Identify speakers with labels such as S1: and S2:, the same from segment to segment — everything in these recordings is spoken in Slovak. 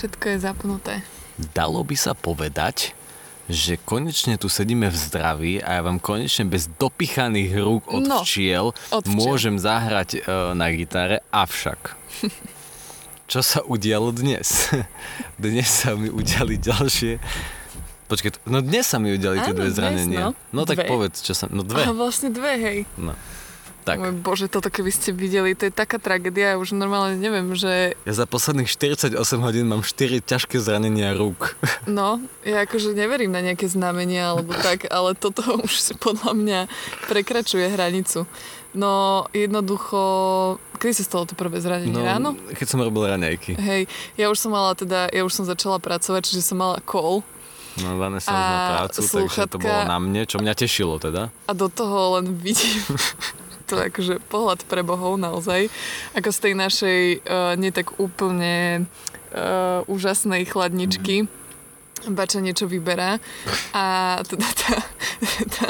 S1: Všetko je zapnuté.
S2: Dalo by sa povedať, že konečne tu sedíme v zdraví a ja vám konečne bez dopichaných rúk od
S1: No,
S2: včiel
S1: od včiel.
S2: môžem zahrať e, na gitare, avšak čo sa udialo dnes? dnes sa mi udiali ďalšie Počkaj, no dnes sa mi udiali tie dve
S1: dnes,
S2: zranenia.
S1: no.
S2: tak
S1: Dve.
S2: povedz, čo sa... No dve.
S1: A vlastne dve, hej.
S2: No. Tak,
S1: Môj bože, toto keby ste videli, to je taká tragédia, ja už normálne neviem, že
S2: ja za posledných 48 hodín mám 4 ťažké zranenia rúk.
S1: no, ja akože neverím na nejaké znamenia alebo tak, ale toto už podľa mňa prekračuje hranicu. No, jednoducho, kedy sa stalo to prvé zranenie?
S2: No,
S1: Ráno?
S2: keď som robil raňajky.
S1: Hej, ja už som mala teda, ja už som začala pracovať, čiže som mala call
S2: No, Vanessa
S1: A
S2: už má prácu, takže to bolo na mne, čo mňa tešilo teda.
S1: a do toho len vidím to akože pohľad pre bohov naozaj, ako z tej našej uh, nie tak úplne uh, úžasnej chladničky bača niečo vyberá. A teda tá, tá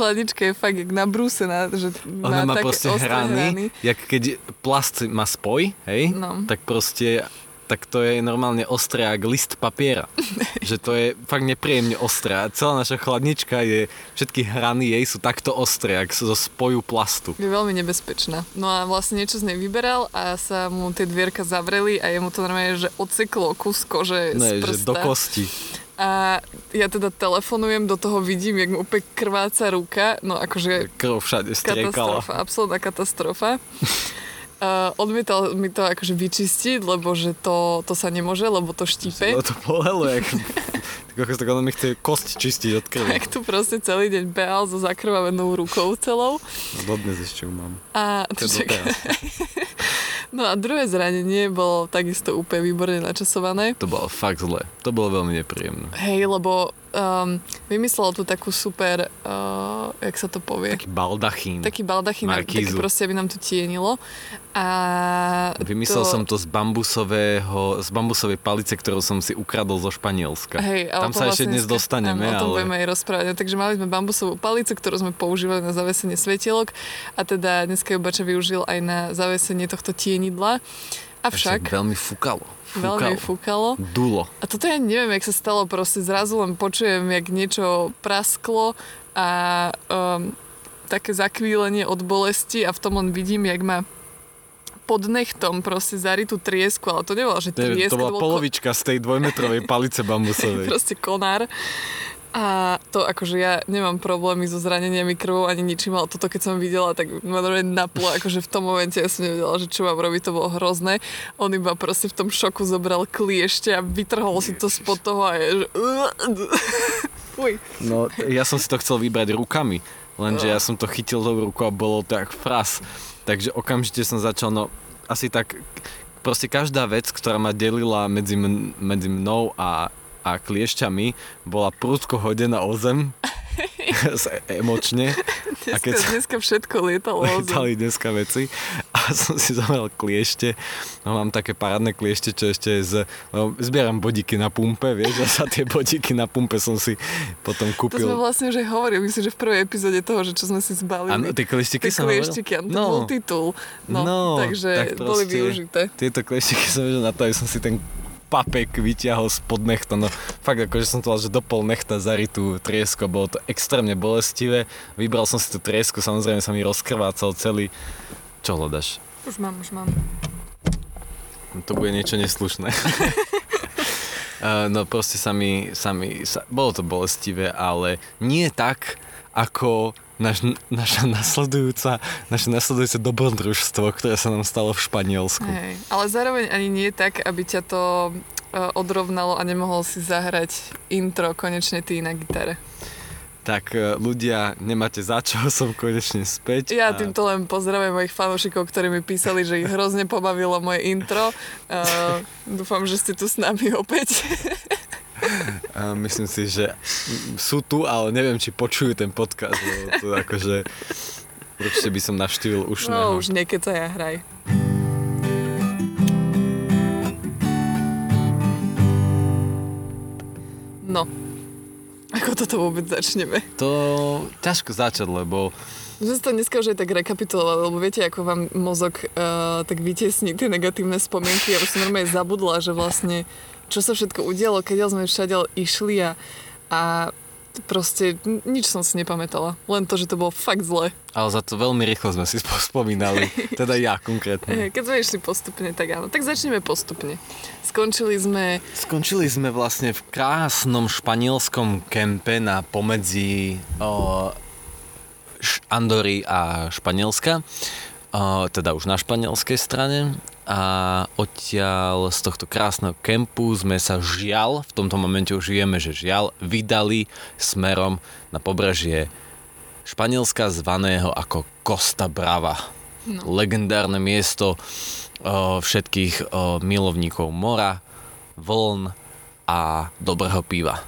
S1: chladnička je fakt jak nabrúsená, že
S2: Ona má
S1: také
S2: proste
S1: ostré
S2: hrany, jak keď plast má spoj, hej,
S1: No.
S2: tak proste tak to je normálne ostré ako list papiera. že to je fakt nepríjemne ostré. A celá naša chladnička je, všetky hrany jej sú takto ostré, ak sú zo spoju plastu.
S1: Je veľmi nebezpečná. No a vlastne niečo z nej vyberal a sa mu tie dvierka zavreli a jemu to normálne, že odseklo kus kože
S2: No
S1: z
S2: je, že
S1: prsta.
S2: do kosti.
S1: A ja teda telefonujem, do toho vidím, jak mu úplne krváca ruka, no akože
S2: Krv všade striekala.
S1: katastrofa, absolútna katastrofa. Uh, odmietal mi to akože vyčistiť, lebo že to, to sa nemôže, lebo to štípe.
S2: No to bolelo, jak... tak, tak ono mi chce kosť čistiť od krvi.
S1: Tak tu proste celý deň behal so zakrvavenou rukou celou.
S2: Dodnes ešte ju mám.
S1: A,
S2: To je
S1: čakaj.
S2: doteraz.
S1: no a druhé zranenie bolo takisto úplne výborne načasované.
S2: To bolo fakt zle. To bolo veľmi nepríjemné.
S1: Hej, lebo um, vymyslel tu takú super, uh, jak sa to povie?
S2: Taký baldachín.
S1: taký baldachín, taký
S2: Markízu.
S1: proste, aby nám to tienilo. A
S2: Vymyslel
S1: to,
S2: som to z bambusového, z bambusovej palice, ktorú som si ukradol zo Španielska.
S1: Hej, ale
S2: Tam sa ešte
S1: vlastne
S2: dnes
S1: dneska-
S2: dostaneme,
S1: áno, o tom
S2: ale...
S1: budeme aj rozprávať. No, Takže mali sme bambusovú palicu, ktorú sme používali na zavesenie svetielok a teda dneska ju Bača využil aj na zavesenie tohto tienidla. Avšak
S2: Však veľmi fúkalo.
S1: Veľmi fúkalo.
S2: Dulo.
S1: A toto ja neviem, jak sa stalo, proste zrazu len počujem, jak niečo prasklo a um, také zakvílenie od bolesti a v tom len vidím, jak má pod nechtom proste zaritú triesku, ale to nebolo, že trieska,
S2: to bola
S1: bol ko-
S2: polovička z tej dvojmetrovej palice bambusovej.
S1: proste konár. A to akože ja nemám problémy so zraneniami krvou ani ničím, ale toto keď som videla, tak ma naplo, akože v tom momente ja som nevedela, že čo mám robiť, to bolo hrozné. On iba proste v tom šoku zobral kliešte a vytrhol si to spod toho a je, že...
S2: No, ja som si to chcel vybrať rukami, lenže ja som to chytil tou rukou a bolo to jak fras. Takže okamžite som začal, no asi tak, proste každá vec, ktorá ma delila medzi, m- medzi mnou a, a kliešťami, bola prúdko hodená o zem, emočne. A
S1: Dneska,
S2: keď sa-
S1: dneska všetko lietalo
S2: lietali dneska veci a som si zobral kliešte. No mám také parádne kliešte, čo ešte je z... No, zbieram bodíky na pumpe, vieš, a za tie bodíky na pumpe som si potom
S1: To sme
S2: kúpil...
S1: vlastne už hovorili, myslím, že v prvej epizóde toho, že čo sme si zbalili.
S2: Áno, tie klieštiky som hovoril?
S1: klieštiky, áno, to
S2: No.
S1: bol titul. No,
S2: No,
S1: takže
S2: tak
S1: boli
S2: proste-
S1: využité.
S2: Tieto klieštiky som videl na to, aby som si ten papek vyťahol spod nechta. No fakt akože som to mal, že do pol nechta zaritú triesku, bolo to extrémne bolestivé. Vybral som si tú triesku, samozrejme sa mi rozkrvácal celý. Čo hľadaš?
S1: Už mám, už mám.
S2: To bude niečo neslušné. Eh, no proste sa mi, sa mi sa, bolo to bolestivé, ale nie tak, ako naš, naša nasledujúca, naše nasledujúce dobrodružstvo, ktoré sa nám stalo v Španielsku.
S1: Hej, ale zároveň ani nie tak, aby ťa to e, odrovnalo a nemohol si zahrať intro konečne ty na gitare.
S2: Tak e, ľudia, nemáte za čo, som konečne späť.
S1: Ja
S2: a
S1: týmto len pozdravujem mojich fanúšikov, ktorí mi písali, že ich hrozne pobavilo moje intro. Uh, dúfam, že ste tu s nami opäť.
S2: a myslím si, že sú tu, ale neviem, či počujú ten podcast, lebo to akože určite by som navštívil ušného.
S1: No už niekedy sa ja hraj. No, ako toto vôbec začneme?
S2: To ťažko začať, lebo
S1: sme si to dneska už aj tak rekapitulovali, lebo viete, ako vám mozog uh, tak vytiesní tie negatívne spomienky. Ja už som normálne zabudla, že vlastne čo sa všetko udialo, keď sme všade išli a, a proste nič som si nepamätala. Len to, že to bolo fakt zle.
S2: Ale za to veľmi rýchlo sme si spomínali. teda ja konkrétne.
S1: Keď sme išli postupne, tak áno. Tak začneme postupne. Skončili sme...
S2: Skončili sme vlastne v krásnom španielskom kempe na pomedzi o, Andory a Španielska. O, teda už na španielskej strane a odtiaľ z tohto krásneho kempu sme sa žiaľ, v tomto momente už žijeme, že žiaľ, vydali smerom na pobrežie Španielska zvaného ako Costa Brava. No. Legendárne miesto o, všetkých o, milovníkov mora, vln a dobrého piva.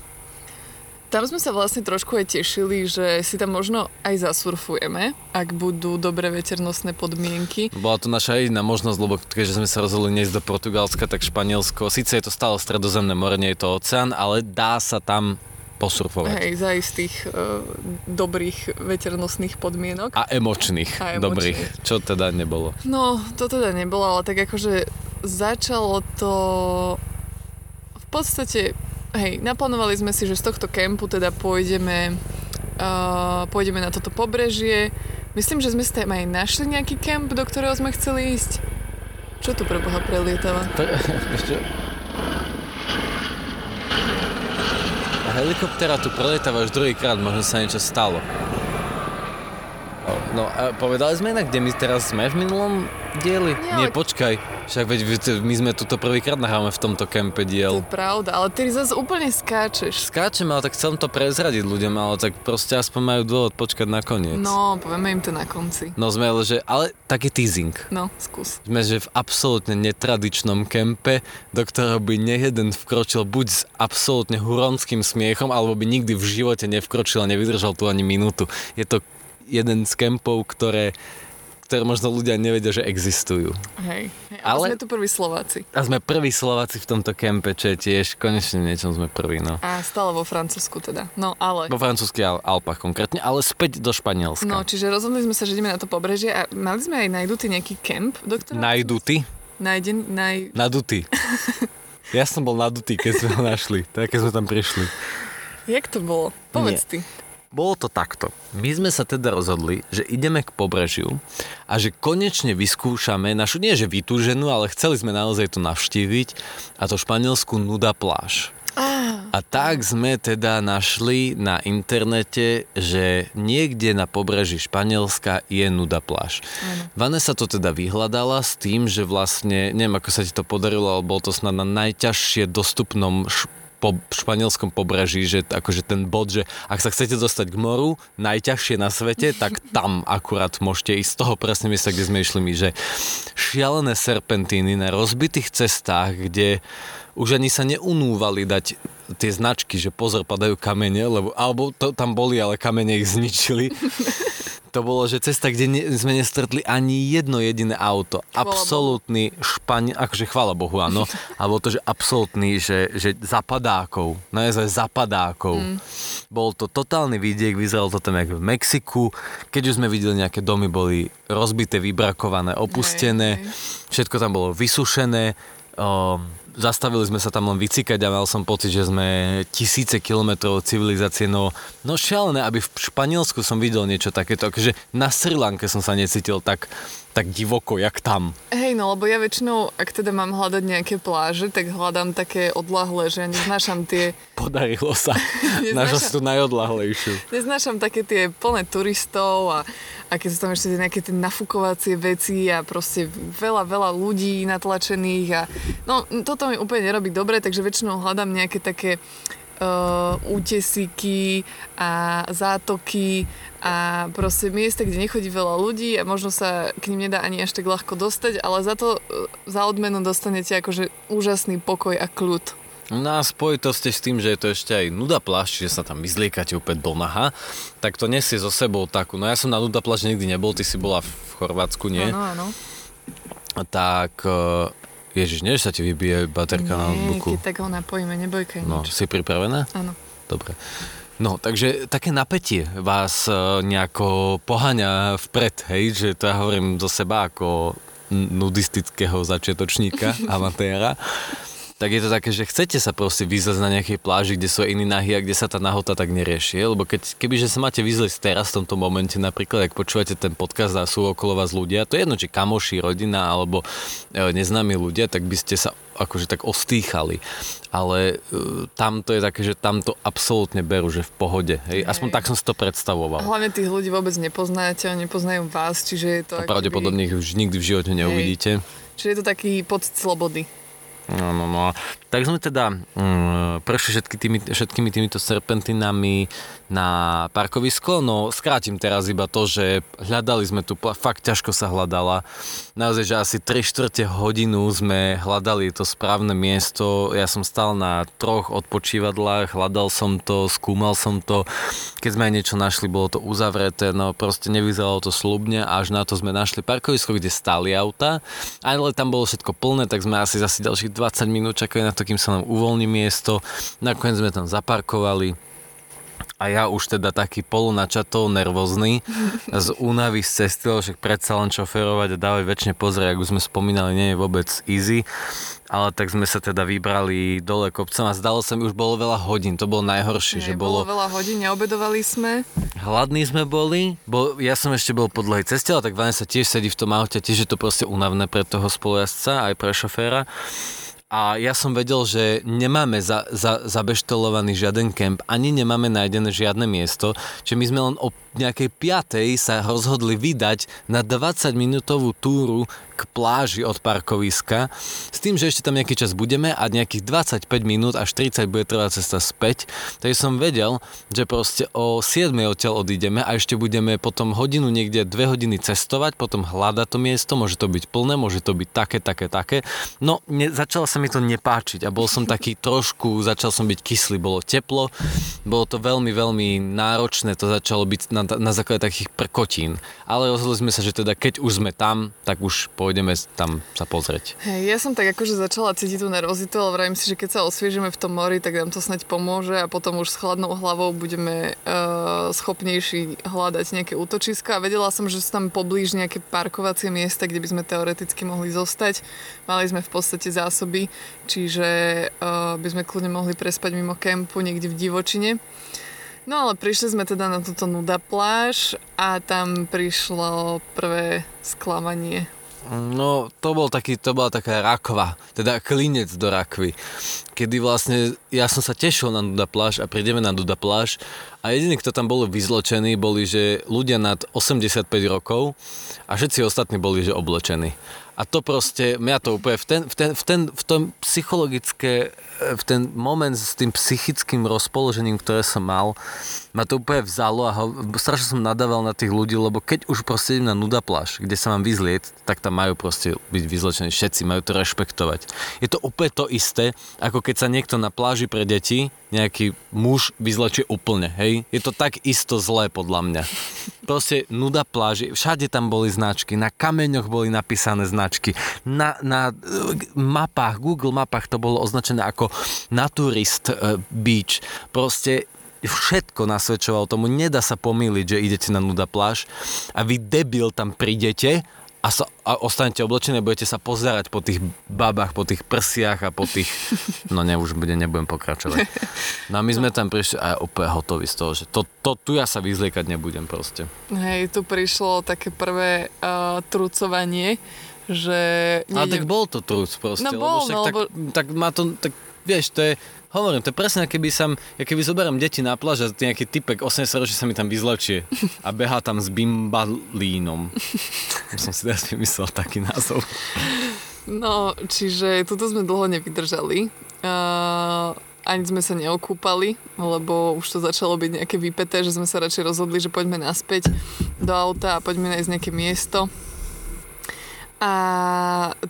S1: Tam sme sa vlastne trošku aj tešili, že si tam možno aj zasurfujeme, ak budú dobré veternostné podmienky.
S2: Bola to naša jediná možnosť, lebo keďže sme sa rozhodli ísť do Portugalska, tak Španielsko, síce je to stále stredozemné more, nie je to oceán, ale dá sa tam posurfovať.
S1: Hej, za istých uh, dobrých veternostných podmienok.
S2: A emočných, A emočných dobrých, čo teda nebolo.
S1: No, to teda nebolo, ale tak akože začalo to v podstate hej, naplánovali sme si, že z tohto kempu teda pôjdeme, uh, pôjdeme na toto pobrežie. Myslím, že sme si aj našli nejaký kemp, do ktorého sme chceli ísť. Čo tu pre Boha prelietava? ešte...
S2: A helikoptera tu prelietava už druhýkrát, možno sa niečo stalo. No a povedali sme inak, kde my teraz sme v minulom dieli? Nie, Nie počkaj. Však veď my sme tuto prvýkrát nahrávame v tomto kempe diel.
S1: To je pravda, ale ty zase úplne skáčeš.
S2: Skáčem, ale tak chcem to prezradiť ľuďom, ale tak proste aspoň majú dôvod počkať na koniec.
S1: No, povieme im to na konci.
S2: No sme, ale že, ale taký teasing.
S1: No, skús.
S2: Sme, že v absolútne netradičnom kempe, do ktorého by nejeden vkročil buď s absolútne huronským smiechom, alebo by nikdy v živote nevkročil a nevydržal tu ani minútu. Je to jeden z kempov, ktoré ktoré možno ľudia nevedia, že existujú.
S1: Hej, hej ale, ale sme tu prví Slováci.
S2: A sme prví Slováci v tomto kempe, čo je tiež konečne niečom sme prví, no.
S1: A stále vo Francúzsku teda, no ale...
S2: Vo francúzských Al- Alpách konkrétne, ale späť do Španielska.
S1: No, čiže rozhodli sme sa, že ideme na to pobrežie a mali sme aj najdutý nejaký kemp, do ktorého...
S2: Najdutý?
S1: Najden, naj...
S2: Nadutý. ja som bol nadutý, keď sme ho našli, tak keď sme tam prišli.
S1: Jak to bolo? Povedz Nie. ty.
S2: Bolo to takto. My sme sa teda rozhodli, že ideme k pobrežiu a že konečne vyskúšame našu, nie že vytúženú, ale chceli sme naozaj to navštíviť a to španielskú nuda pláž. A tak sme teda našli na internete, že niekde na pobreží Španielska je nuda pláž. Vanessa to teda vyhľadala s tým, že vlastne, neviem ako sa ti to podarilo, ale bol to snad na najťažšie dostupnom po španielskom pobreží, že akože ten bod, že ak sa chcete dostať k moru, najťažšie na svete, tak tam akurát môžete ísť z toho presne miesta, kde sme išli my, že šialené serpentíny na rozbitých cestách, kde už ani sa neunúvali dať tie značky, že pozor, padajú kamene, lebo, alebo to tam boli, ale kamene ich zničili. To bolo, že cesta, kde ne, sme nestretli ani jedno jediné auto. Chvala absolútny špani... Akože chvála Bohu, áno. A bolo to, že absolútny, že, že zapadákov. Naozaj zapadákov. Mm. Bol to totálny vidiek, vyzeralo to tam ako v Mexiku. Keď už sme videli nejaké domy, boli rozbité, vybrakované, opustené. Hej, hej. Všetko tam bolo vysušené. Um, zastavili sme sa tam len vycikať a mal som pocit, že sme tisíce kilometrov civilizácie, no, no šialené, aby v Španielsku som videl niečo takéto, akože na Sri Lanke som sa necítil tak, tak divoko, jak tam.
S1: Hej, no lebo ja väčšinou, ak teda mám hľadať nejaké pláže, tak hľadám také odlahlé, že ja neznášam tie...
S2: Podarilo sa. Našla si tú najodlahlejšiu.
S1: Neznášam také tie plné turistov a a keď sú tam ešte nejaké tie nafúkovacie veci a proste veľa, veľa ľudí natlačených a no toto mi úplne nerobí dobre, takže väčšinou hľadám nejaké také uh, útesiky a zátoky a proste miesta, kde nechodí veľa ľudí a možno sa k ním nedá ani až tak ľahko dostať, ale za to uh, za odmenu dostanete akože úžasný pokoj a kľud.
S2: No a spojitosti s tým, že je to ešte aj nuda plášť, že sa tam vyzliekate úplne do naha, tak to nesie so sebou takú. No ja som na nuda plášť nikdy nebol, ty si bola v Chorvátsku, nie?
S1: Áno, áno.
S2: Tak e, Ježiš, nie, že sa ti vybije baterka
S1: nie,
S2: na notebooku.
S1: keď tak ho napojíme, nebojkaj
S2: No,
S1: nič.
S2: si pripravená?
S1: Áno.
S2: Dobre. No, takže také napätie vás e, nejako poháňa vpred, hej, že to ja hovorím zo seba ako nudistického začiatočníka, amatéra tak je to také, že chcete sa proste vyzlieť na nejakej pláži, kde sú iní nahy a kde sa tá nahota tak nerieši. Lebo keď, kebyže sa máte vyzlieť teraz v tomto momente, napríklad ak počúvate ten podcast a sú okolo vás ľudia, to je jedno, či kamoši, rodina alebo e, neznámi ľudia, tak by ste sa akože tak ostýchali. Ale e, tam to je také, že tam to absolútne berú, že v pohode. Hej? Aspoň tak som si to predstavoval.
S1: Hlavne tých ľudí vôbec nepoznáte, nepoznajú vás, čiže je to...
S2: A pravdepodobne ich už nikdy v živote neuvidíte.
S1: Čiže je to taký pocit slobody.
S2: No, no, no. Tak sme teda mm, prešli všetky tými, všetkými týmito serpentinami na parkovisko, no skrátim teraz iba to, že hľadali sme tu, fakt ťažko sa hľadala. Naozaj, že asi 3 čtvrte hodinu sme hľadali to správne miesto. Ja som stal na troch odpočívadlách, hľadal som to, skúmal som to. Keď sme aj niečo našli, bolo to uzavreté, no proste nevyzeralo to slubne, až na to sme našli parkovisko, kde stáli auta, ale tam bolo všetko plné, tak sme asi zase ďalších 20 minút čakali na to, kým sa nám uvoľní miesto. Nakoniec sme tam zaparkovali a ja už teda taký polunačato nervózny z únavy z cesty, však predsa len šoferovať a dávať väčšine pozrieť, ako sme spomínali, nie je vôbec easy. Ale tak sme sa teda vybrali dole kopcom a zdalo sa mi, už bolo veľa hodín, to bolo najhoršie.
S1: Nie, že bolo, bolo veľa hodín, neobedovali sme.
S2: Hladní sme boli, bo ja som ešte bol po dlhej ceste, ale tak Vanessa tiež sedí v tom aute, tiež je to proste únavné pre toho spolujazca, aj pre šoféra a ja som vedel, že nemáme za, za, zabeštelovaný žiaden kemp, ani nemáme nájdené žiadne miesto, čiže my sme len o nejakej piatej sa rozhodli vydať na 20 minútovú túru k pláži od parkoviska, s tým, že ešte tam nejaký čas budeme a nejakých 25 minút až 30 bude trvať cesta späť. Takže som vedel, že proste o 7 odtiaľ odídeme a ešte budeme potom hodinu niekde, 2 hodiny cestovať, potom hľadať to miesto, môže to byť plné, môže to byť také, také, také. No, ne, začalo sa mi to nepáčiť a bol som taký trošku, začal som byť kyslý, bolo teplo, bolo to veľmi, veľmi náročné, to začalo byť na, na základe takých prkotín. Ale rozhodli sme sa, že teda keď už sme tam, tak už po pôjdeme tam sa pozrieť.
S1: Hej, ja som tak akože začala cítiť tú nervozitu, ale vravím si, že keď sa osviežime v tom mori, tak nám to snaď pomôže a potom už s chladnou hlavou budeme uh, schopnejší hľadať nejaké útočiska. A vedela som, že sú tam poblíž nejaké parkovacie miesta, kde by sme teoreticky mohli zostať. Mali sme v podstate zásoby, čiže uh, by sme kľudne mohli prespať mimo kempu niekde v divočine. No ale prišli sme teda na túto nuda pláž a tam prišlo prvé sklamanie.
S2: No, to bol taký, to bola taká rakva, teda klinec do rakvy. Kedy vlastne, ja som sa tešil na Duda pláž a prídeme na Duda pláž a jediní, kto tam boli vyzločení, boli, že ľudia nad 85 rokov a všetci ostatní boli, že oblečení. A to proste, mňa to úplne v ten, v ten, v ten, v tom psychologické, v ten moment s tým psychickým rozpoložením, ktoré som mal, ma to úplne vzalo a ho, strašne som nadával na tých ľudí, lebo keď už proste idem na nuda pláž, kde sa mám vyzlieť, tak tam majú proste byť vyzlečení všetci, majú to rešpektovať. Je to úplne to isté, ako keď sa niekto na pláži pre deti, nejaký muž vyzlečie úplne, hej? Je to tak isto zlé podľa mňa. Proste nuda pláži, všade tam boli značky, na kameňoch boli napísané značky, na, na uh, mapách, Google mapách to bolo označené ako naturist uh, beach. Proste všetko nasvedčoval tomu, nedá sa pomýliť, že idete na nuda pláž a vy debil tam prídete a, sa, a ostanete oblečené, budete sa pozerať po tých babách, po tých prsiach a po tých... No ne, už bude, nebudem pokračovať. No a my sme tam prišli a úplne hotoví z toho, že to, to, tu ja sa vyzliekať nebudem proste.
S1: Hej, tu prišlo také prvé uh, trucovanie, že...
S2: Ale tak bol to truc proste,
S1: no bol,
S2: lebo však
S1: no,
S2: tak,
S1: lebo...
S2: tak má to, tak vieš, to je, Hovorím, to je presne, keby som, ja keby zoberiem deti na pláž a nejaký typek 80 ročný sa mi tam vyzlečie a behá tam s bimbalínom. som si teraz vymyslel taký názov.
S1: No, čiže toto sme dlho nevydržali. Uh, ani sme sa neokúpali, lebo už to začalo byť nejaké vypeté, že sme sa radšej rozhodli, že poďme naspäť do auta a poďme nájsť nejaké miesto a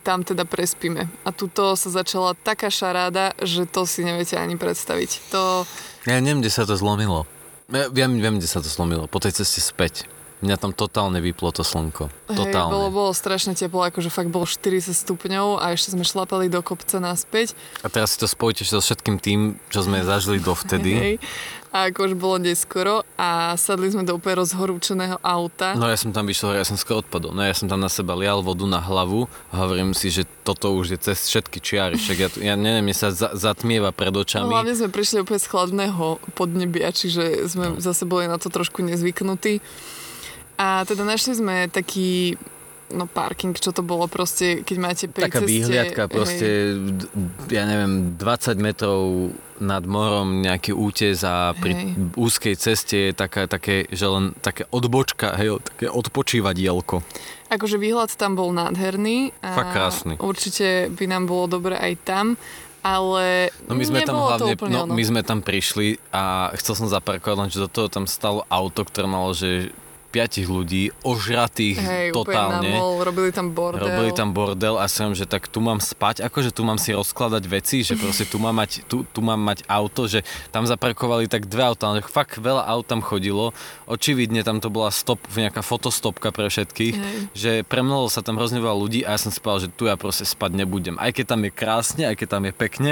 S1: tam teda prespíme. A tuto sa začala taká šaráda, že to si neviete ani predstaviť. To...
S2: Ja neviem, kde sa to zlomilo. Ja viem, viem, kde sa to zlomilo. Po tej ceste späť. Mňa tam totálne vyplo to slnko.
S1: Hej,
S2: Totálne.
S1: bolo, bolo strašne teplo, akože fakt bolo 40 stupňov a ešte sme šlapali do kopca naspäť.
S2: A teraz si to spojíte so všetkým tým, čo sme zažili dovtedy.
S1: Hej. A ako už bolo neskoro a sadli sme do úplne rozhorúčeného auta.
S2: No ja som tam vyšiel, ja som skoro odpadol. No ja som tam na seba lial vodu na hlavu a hovorím si, že toto už je cez všetky čiary. Však ja, ja neviem, mne sa za, zatmieva pred
S1: No,
S2: očami.
S1: hlavne sme prišli úplne z chladného podnebia, čiže sme
S2: No.
S1: zase boli na to trošku nezvyknutí. A teda našli sme taký no parking, čo to bolo proste, keď máte pri
S2: Taká
S1: ceste...
S2: výhliadka,
S1: hej,
S2: proste, d- ja neviem, 20 metrov nad morom, nejaký útes a pri
S1: Hej.
S2: úzkej ceste je taká, také, že len také odbočka, hej, také odpočívadielko.
S1: Akože výhľad tam bol nádherný. A
S2: Fakt krásny.
S1: Určite by nám bolo dobre aj tam, ale
S2: No my sme tam hlavne, no
S1: ono.
S2: my sme tam prišli a chcel som zaparkovať, lenže do toho tam stalo auto, ktoré malo, že piatich ľudí, ožratých
S1: Hej,
S2: totálne.
S1: úplne namol, robili tam bordel.
S2: Robili tam bordel a som, že tak tu mám spať, akože tu mám si rozkladať veci, že proste tu mám mať, tu, tu mám mať auto, že tam zaparkovali tak dve auta, ale fakt veľa aut tam chodilo. Očividne tam to bola stop, nejaká fotostopka pre všetkých,
S1: Hej.
S2: že premlelo sa tam hrozne veľa ľudí a ja som si povedal, že tu ja proste spať nebudem. Aj keď tam je krásne, aj keď tam je pekne,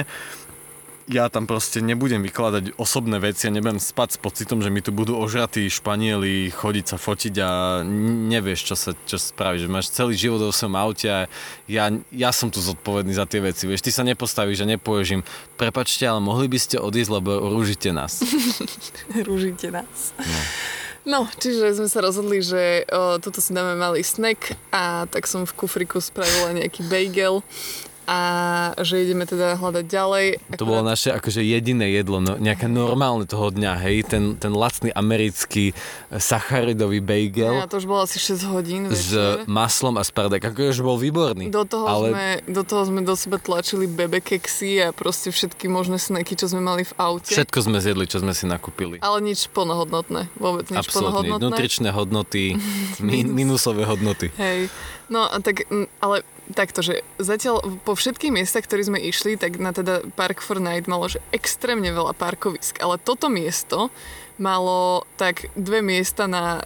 S2: ja tam proste nebudem vykladať osobné veci a nebudem spať s pocitom, že mi tu budú ožratí Španieli chodiť sa fotiť a nevieš, čo sa čo spravíš. Že máš celý život vo svojom aute a ja, ja som tu zodpovedný za tie veci. Vieš, ty sa nepostavíš a nepovieš im, prepačte, ale mohli by ste odísť, lebo rúžite nás.
S1: Rúžite nás. No. no, čiže sme sa rozhodli, že o, toto si dáme malý snack a tak som v kufriku spravila nejaký bagel a že ideme teda hľadať ďalej.
S2: To bolo naše akože jediné jedlo, no, nejaké normálne toho dňa, hej, ten, ten lacný americký eh, sacharidový bagel
S1: Ja, to už bolo asi 6 hodín
S2: s
S1: večer.
S2: maslom a spardek, akože bol výborný.
S1: Do toho,
S2: ale
S1: sme, do toho sme do seba tlačili bebekeksy a proste všetky možné snacky, čo sme mali v aute.
S2: všetko sme zjedli, čo sme si nakúpili.
S1: Ale nič plnohodnotné. Vôbec nič
S2: Absolutne.
S1: plnohodnotné.
S2: Nutričné hodnoty, min, minusové hodnoty.
S1: Hej. No a tak, ale takto, že zatiaľ po všetkých miestach, ktoré sme išli, tak na teda Park for Night malo že extrémne veľa parkovisk, ale toto miesto malo tak dve miesta na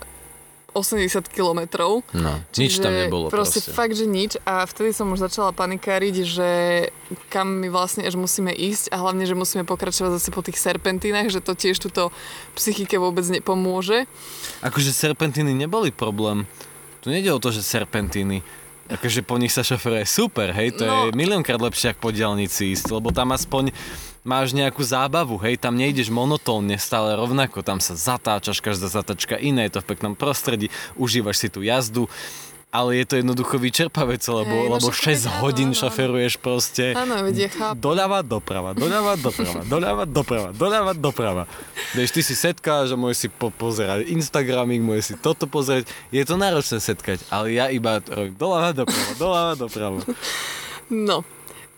S1: 80 kilometrov.
S2: No, nič tam nebolo
S1: proste.
S2: proste.
S1: fakt, že nič a vtedy som už začala panikáriť, že kam my vlastne až musíme ísť a hlavne, že musíme pokračovať zase po tých serpentínach, že to tiež túto psychike vôbec nepomôže.
S2: Akože serpentíny neboli problém. Tu nejde o to, že serpentíny akože po nich sa šoferuje super, hej, to
S1: No.
S2: je miliónkrát lepšie ako po diálnici ísť, lebo tam aspoň máš nejakú zábavu, hej, tam nejdeš monotónne, stále rovnako, tam sa zatáčaš, každá zatačka iné, je to v peknom prostredí, užívaš si tú jazdu, ale je to jednoducho vyčerpávajúce, lebo,
S1: Hej, no
S2: lebo
S1: však
S2: 6
S1: áno,
S2: hodín
S1: áno,
S2: šoferuješ proste
S1: Áno, chápem.
S2: doľava, doprava, doľava, doprava, doľava, doprava, doľava, doprava. Vieš, ty si setkáš a môžeš si po- pozerať Instagramik, môžeš si toto pozrieť. Je to náročné setkať, ale ja iba robím doľava, doprava, doľava, doprava.
S1: No,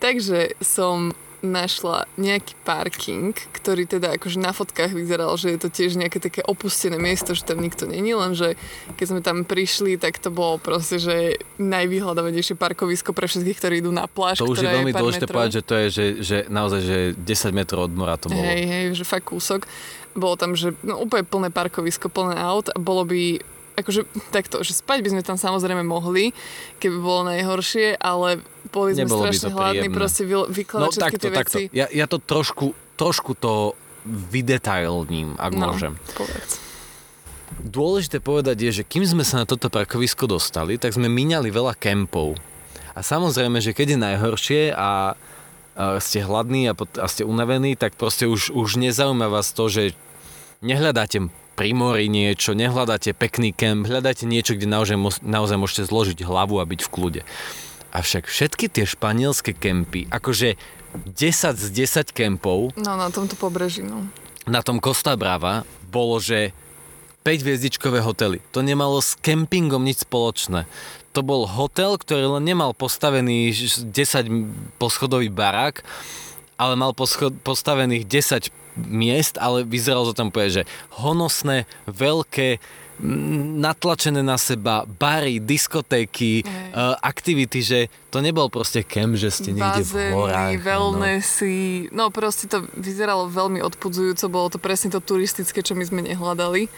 S1: takže som našla nejaký parking, ktorý teda akože na fotkách vyzeral, že je to tiež nejaké také opustené miesto, že tam nikto není, lenže keď sme tam prišli, tak to bolo proste, že najvyhľadanejšie parkovisko pre všetkých, ktorí idú na pláž,
S2: To už je veľmi
S1: pár
S2: dôležité
S1: metrov.
S2: povedať, že to je, že, že naozaj, že 10 metrov od mora to bolo.
S1: Hej, hej, že fakt kúsok. Bolo tam, že no, úplne plné parkovisko, plné aut a bolo by akože takto, že spať by sme tam samozrejme mohli, keby bolo najhoršie, ale boli sme
S2: Nebolo
S1: strašne hladní, proste vy, vykladať
S2: No
S1: všetky
S2: takto,
S1: tie
S2: takto.
S1: veci.
S2: Ja, ja to trošku, trošku to vydetailním, ak
S1: no,
S2: môžem.
S1: povedz.
S2: Dôležité povedať je, že kým sme sa na toto parkovisko dostali, tak sme míňali veľa kempov. A samozrejme, že keď je najhoršie a, a ste hladní a, pot- a ste unavení, tak proste už, už nezaujíma vás to, že nehľadáte pri mori niečo, nehľadáte pekný kemp, hľadáte niečo, kde naozaj, naozaj môžete zložiť hlavu a byť v kľude. Avšak všetky tie španielské kempy, akože 10 z 10 kempov
S1: No, na tomto pobreží, no.
S2: na tom Costa Brava bolo, že 5 hviezdičkové hotely. To nemalo s kempingom nič spoločné. To bol hotel, ktorý len nemal postavený ž- 10 poschodový barák, ale mal poscho- postavených 10 miest, ale vyzeralo to tam povedať, že honosné, veľké, m, natlačené na seba bary, diskotéky,
S1: Hej.
S2: uh, aktivity, že to nebol proste kemp, že ste niekde v horách.
S1: Bazény,
S2: áno.
S1: wellnessy, no proste to vyzeralo veľmi odpudzujúco, bolo to presne to turistické, čo my sme nehľadali.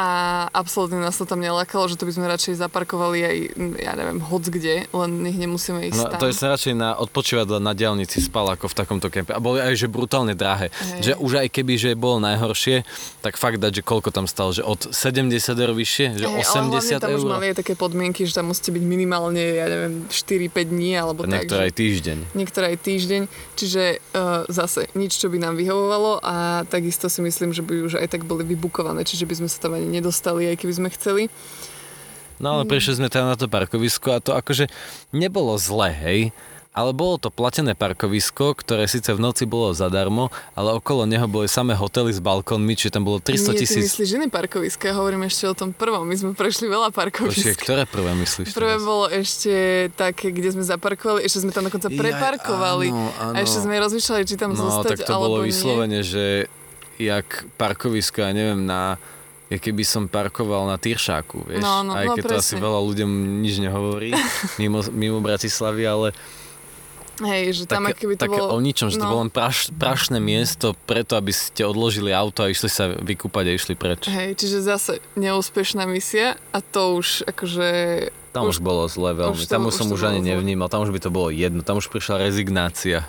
S1: A absolútne nás to tam nelákalo, že to by sme radšej zaparkovali aj, ja neviem, hoc kde, len nech nemusíme ísť
S2: No
S1: tam.
S2: to je radšej na odpočívadle na diálnici spal ako v takomto kempe. A boli aj že brutálne drahé.
S1: Hej.
S2: Že už aj keby, že bolo najhoršie, tak fakt dať, že koľko tam stalo, že od 70 eur vyššie, že
S1: Hej, ale hlavne
S2: 80
S1: tam už mali aj také podmienky, že tam musíte byť minimálne, ja neviem, 4-5 dní alebo tak.
S2: Niektoré aj týždeň.
S1: niektoré aj týždeň, čiže uh, zase nič, čo by nám vyhovovalo a takisto si myslím, že by už aj tak boli vybukované, čiže by sme sa tam ani nedostali, aj keby sme chceli.
S2: No ale prišli sme tam na to parkovisko a to akože nebolo zle, hej. Ale bolo to platené parkovisko, ktoré síce v noci bolo zadarmo, ale okolo neho boli samé hotely s balkónmi, čiže tam bolo 300
S1: Nie, ty
S2: tisíc.
S1: myslíš iné parkoviska, ja hovorím ešte o tom prvom, my sme prešli veľa
S2: Počkej,
S1: parkovisk.
S2: ktoré prvé myslíš
S1: Prvé
S2: teraz?
S1: bolo ešte také, kde sme zaparkovali, ešte sme tam dokonca
S2: Jaj,
S1: preparkovali
S2: áno, áno.
S1: a ešte sme rozmýšľali, či tam
S2: No,
S1: zostať,
S2: tak to bolo
S1: nie.
S2: vyslovene, že jak parkovisko, ja neviem, na ja keby som parkoval na Tyršáku, vieš,
S1: No, no,
S2: aj
S1: no,
S2: keď to asi veľa ľuďom nič nehovorí mimo, mimo Bratislavy, ale
S1: Hej, že tam
S2: také,
S1: akoby to
S2: také
S1: bolo...
S2: o ničom, že to
S1: no.
S2: bolo len praš, prašné miesto preto, aby ste odložili auto a išli sa vykúpať a išli preč.
S1: Hej, čiže zase neúspešná misia a to už akože...
S2: Tam už, bolo zle veľmi,
S1: už to-
S2: tam už
S1: už
S2: som
S1: to
S2: už
S1: bolo
S2: ani
S1: zle.
S2: nevnímal, tam už by to bolo jedno, tam už prišla rezignácia.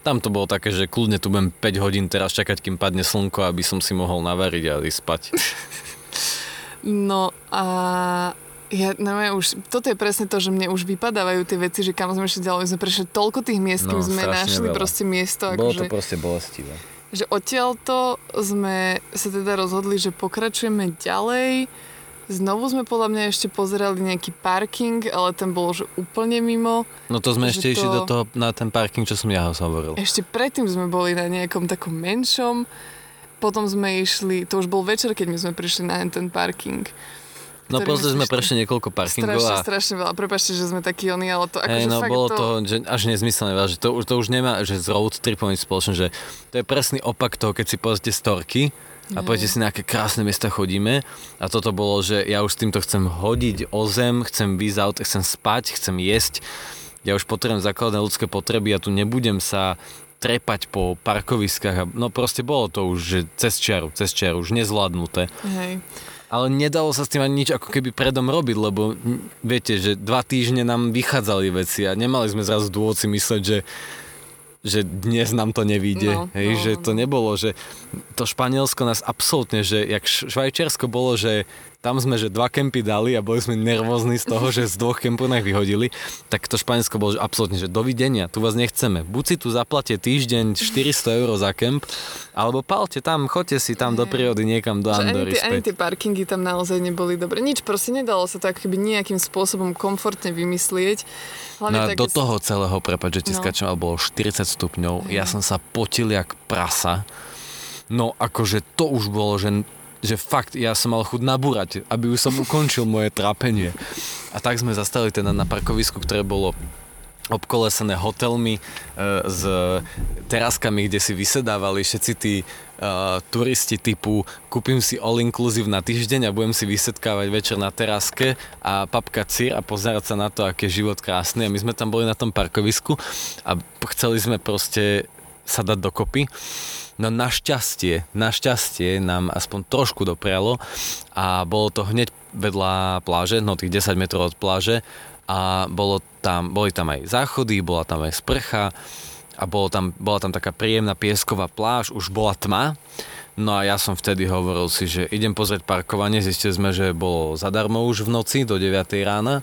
S2: Tam to bolo také, že kľudne tu budem 5 hodín teraz čakať, kým padne slnko, aby som si mohol navariť a ísť spať.
S1: No a ja neviem, už, toto je presne to, že mne už vypadávajú tie veci, že kam sme ešte ďalej, sme prešli toľko tých miest, kým
S2: No,
S1: sme našli
S2: veľa.
S1: proste miesto,
S2: Bolo
S1: akože,
S2: to proste bolestivé.
S1: že odtiaľto sme sa teda rozhodli, že pokračujeme ďalej. Znovu sme podľa mňa ešte pozerali nejaký parking, ale ten bol už úplne mimo.
S2: No to sme
S1: Že
S2: ešte išli
S1: to-
S2: do toho, na ten parking, čo som ja hovoril.
S1: Ešte predtým sme boli na nejakom takom menšom, potom sme išli, to už bol večer, keď my sme prišli na ten parking.
S2: No proste sme prešli niekoľko parkingov
S1: Strašne,
S2: a
S1: strašne veľa. Prepačte, že sme takí oni, ale to akože
S2: Hej, no
S1: fakt
S2: bolo
S1: to...
S2: to, že až nezmyselné, veľa, že to, už- to už nemá, že z road tripom nič spoločné, že to je presný opak toho, keď si pozrite storky a poviete si, na aké krásne miesta chodíme a toto bolo, že ja už s týmto chcem hodiť o zem, chcem výjsť aut, chcem spať, chcem jesť, ja už potrebujem základné ľudské potreby a tu nebudem sa trepať po parkoviskách a no proste bolo to už, že cez čiaru, cez čiaru, už nezvládnuté.
S1: Hej.
S2: Ale nedalo sa s tým ani nič ako keby predom robiť, lebo viete, že dva týždne nám vychádzali veci a nemali sme zrazu dôvod si mysleť, že že dnes nám to nevíde.
S1: No,
S2: hej,
S1: no,
S2: že
S1: no.
S2: to nebolo, že to Španielsko nás absolútne, že jak Švajčiarsko bolo, že tam sme, že dva kempy dali a boli sme nervózni z toho, že z dvoch kempov nás vyhodili, tak to Španielsko bolo, že absolútne, že dovidenia, tu vás nechceme. Buď si tu zaplatie týždeň 400 eur za kemp, alebo palte tam, choďte si tam do prírody niekam do
S1: ani
S2: Andory
S1: tie, ani
S2: späť.
S1: tie parkingy tam naozaj neboli dobre. Nič, proste nedalo sa to ako keby nejakým spôsobom komfortne vymyslieť. Hlavne
S2: No a do toho celého, prepáč, že ti
S1: No.
S2: skačem, ale bolo 40 stupňov, ja som sa potil jak prasa. No akože to už bolo, že, že fakt, ja som mal chuť nabúrať, aby už som ukončil moje trápenie. A tak sme zastali teda na parkovisku, ktoré bolo obkolesené hotelmi e, s teraskami, kde si vysedávali všetci tí uh, turisti typu kúpim si all inclusive na týždeň a budem si vysetkávať večer na teraske a papkať sír a pozerať sa na to, aký je život krásny. A my sme tam boli na tom parkovisku a chceli sme proste sa dať dokopy. No našťastie, našťastie nám aspoň trošku doprialo a bolo to hneď vedľa pláže, no tých 10 metrov od pláže a bolo tam, boli tam aj záchody, bola tam aj sprcha a bolo tam, bola tam taká príjemná piesková pláž, už bola tma. No a ja som vtedy hovoril si, že idem pozrieť parkovanie, zistili sme, že bolo zadarmo už v noci do 9 rána.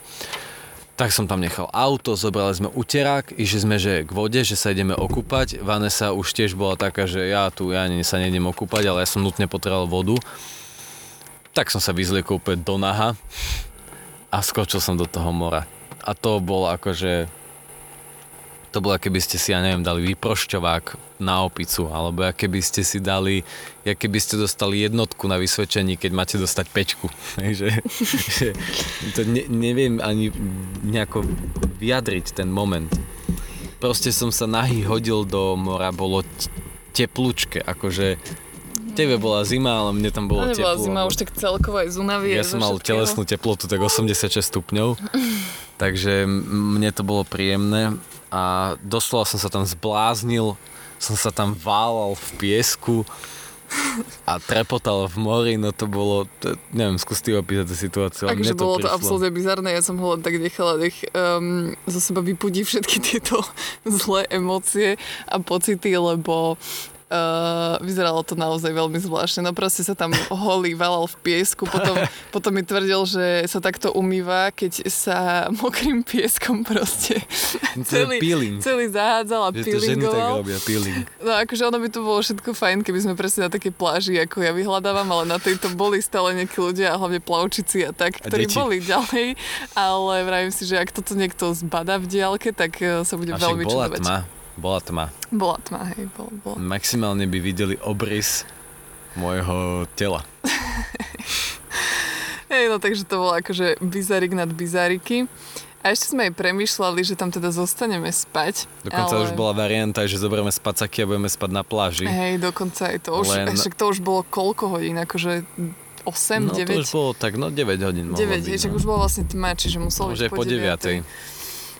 S2: Tak som tam nechal auto, zobrali sme uterák, išli sme že k vode, že sa ideme okúpať. Vanessa už tiež bola taká, že ja tu ja sa nejdem okúpať, ale ja som nutne potreboval vodu. Tak som sa vyzliekol úplne do naha a skočil som do toho mora. A to bolo akože... To bolo, keby ste si, ja neviem, dali vyprošťovák na opicu, alebo keby ste si dali, keby ste dostali jednotku na vysvedčení, keď máte dostať pečku. Hej, že, že to ne, neviem ani nejako vyjadriť ten moment. Proste som sa nahý hodil do mora, bolo teplúčke, akože tebe bola zima, ale mne tam bolo teplo.
S1: zima, už tak celkovo aj z únavy.
S2: Ja som mal
S1: všetkého.
S2: telesnú teplotu tak 86 stupňov, takže mne to bolo príjemné a doslova som sa tam zbláznil, som sa tam válal v piesku, a trepotal v mori, no to bolo, to, neviem, skús ty opísať tú situáciu.
S1: Takže bolo to
S2: prišlo.
S1: absolútne bizarné, ja som ho len tak nechala, nech um, zo seba vypudí všetky tieto zlé emócie a pocity, lebo Uh, vyzeralo to naozaj veľmi zvláštne. No proste sa tam holý valal v piesku, potom, potom mi tvrdil, že sa takto umýva, keď sa mokrým pieskom proste celý,
S2: peeling.
S1: celý zahádzal a peelingoval.
S2: robia, peeling.
S1: No akože ono by to bolo všetko fajn, keby sme presne na takej pláži, ako ja vyhľadávam, ale na tejto boli stále nejakí ľudia, a hlavne plavčici a tak,
S2: A
S1: ktorí
S2: deti.
S1: boli ďalej, ale vravím si, že ak toto niekto zbada v diálke, tak eh, sa bude
S2: A
S1: veľmi
S2: bola
S1: čudovať.
S2: tma, bola tma.
S1: Bola tma, hej, bola, bola.
S2: Maximálne by videli obrys môjho tela.
S1: Hej, no takže to bolo akože bizarik nad bizariky. A ešte sme aj premyšľali, že tam teda zostaneme spať.
S2: Dokonca
S1: ale...
S2: už bola varianta, že zoberieme spacaky a budeme spať na pláži.
S1: Hej, dokonca aj to. Už,
S2: Len-
S1: Však to už bolo koľko hodín? Akože 8,
S2: no
S1: 9?
S2: to už bolo tak, no 9 hodín mohlo
S1: 9,
S2: byť.
S1: však
S2: no.
S1: už bola vlastne tma, čiže muselo byť
S2: po 9.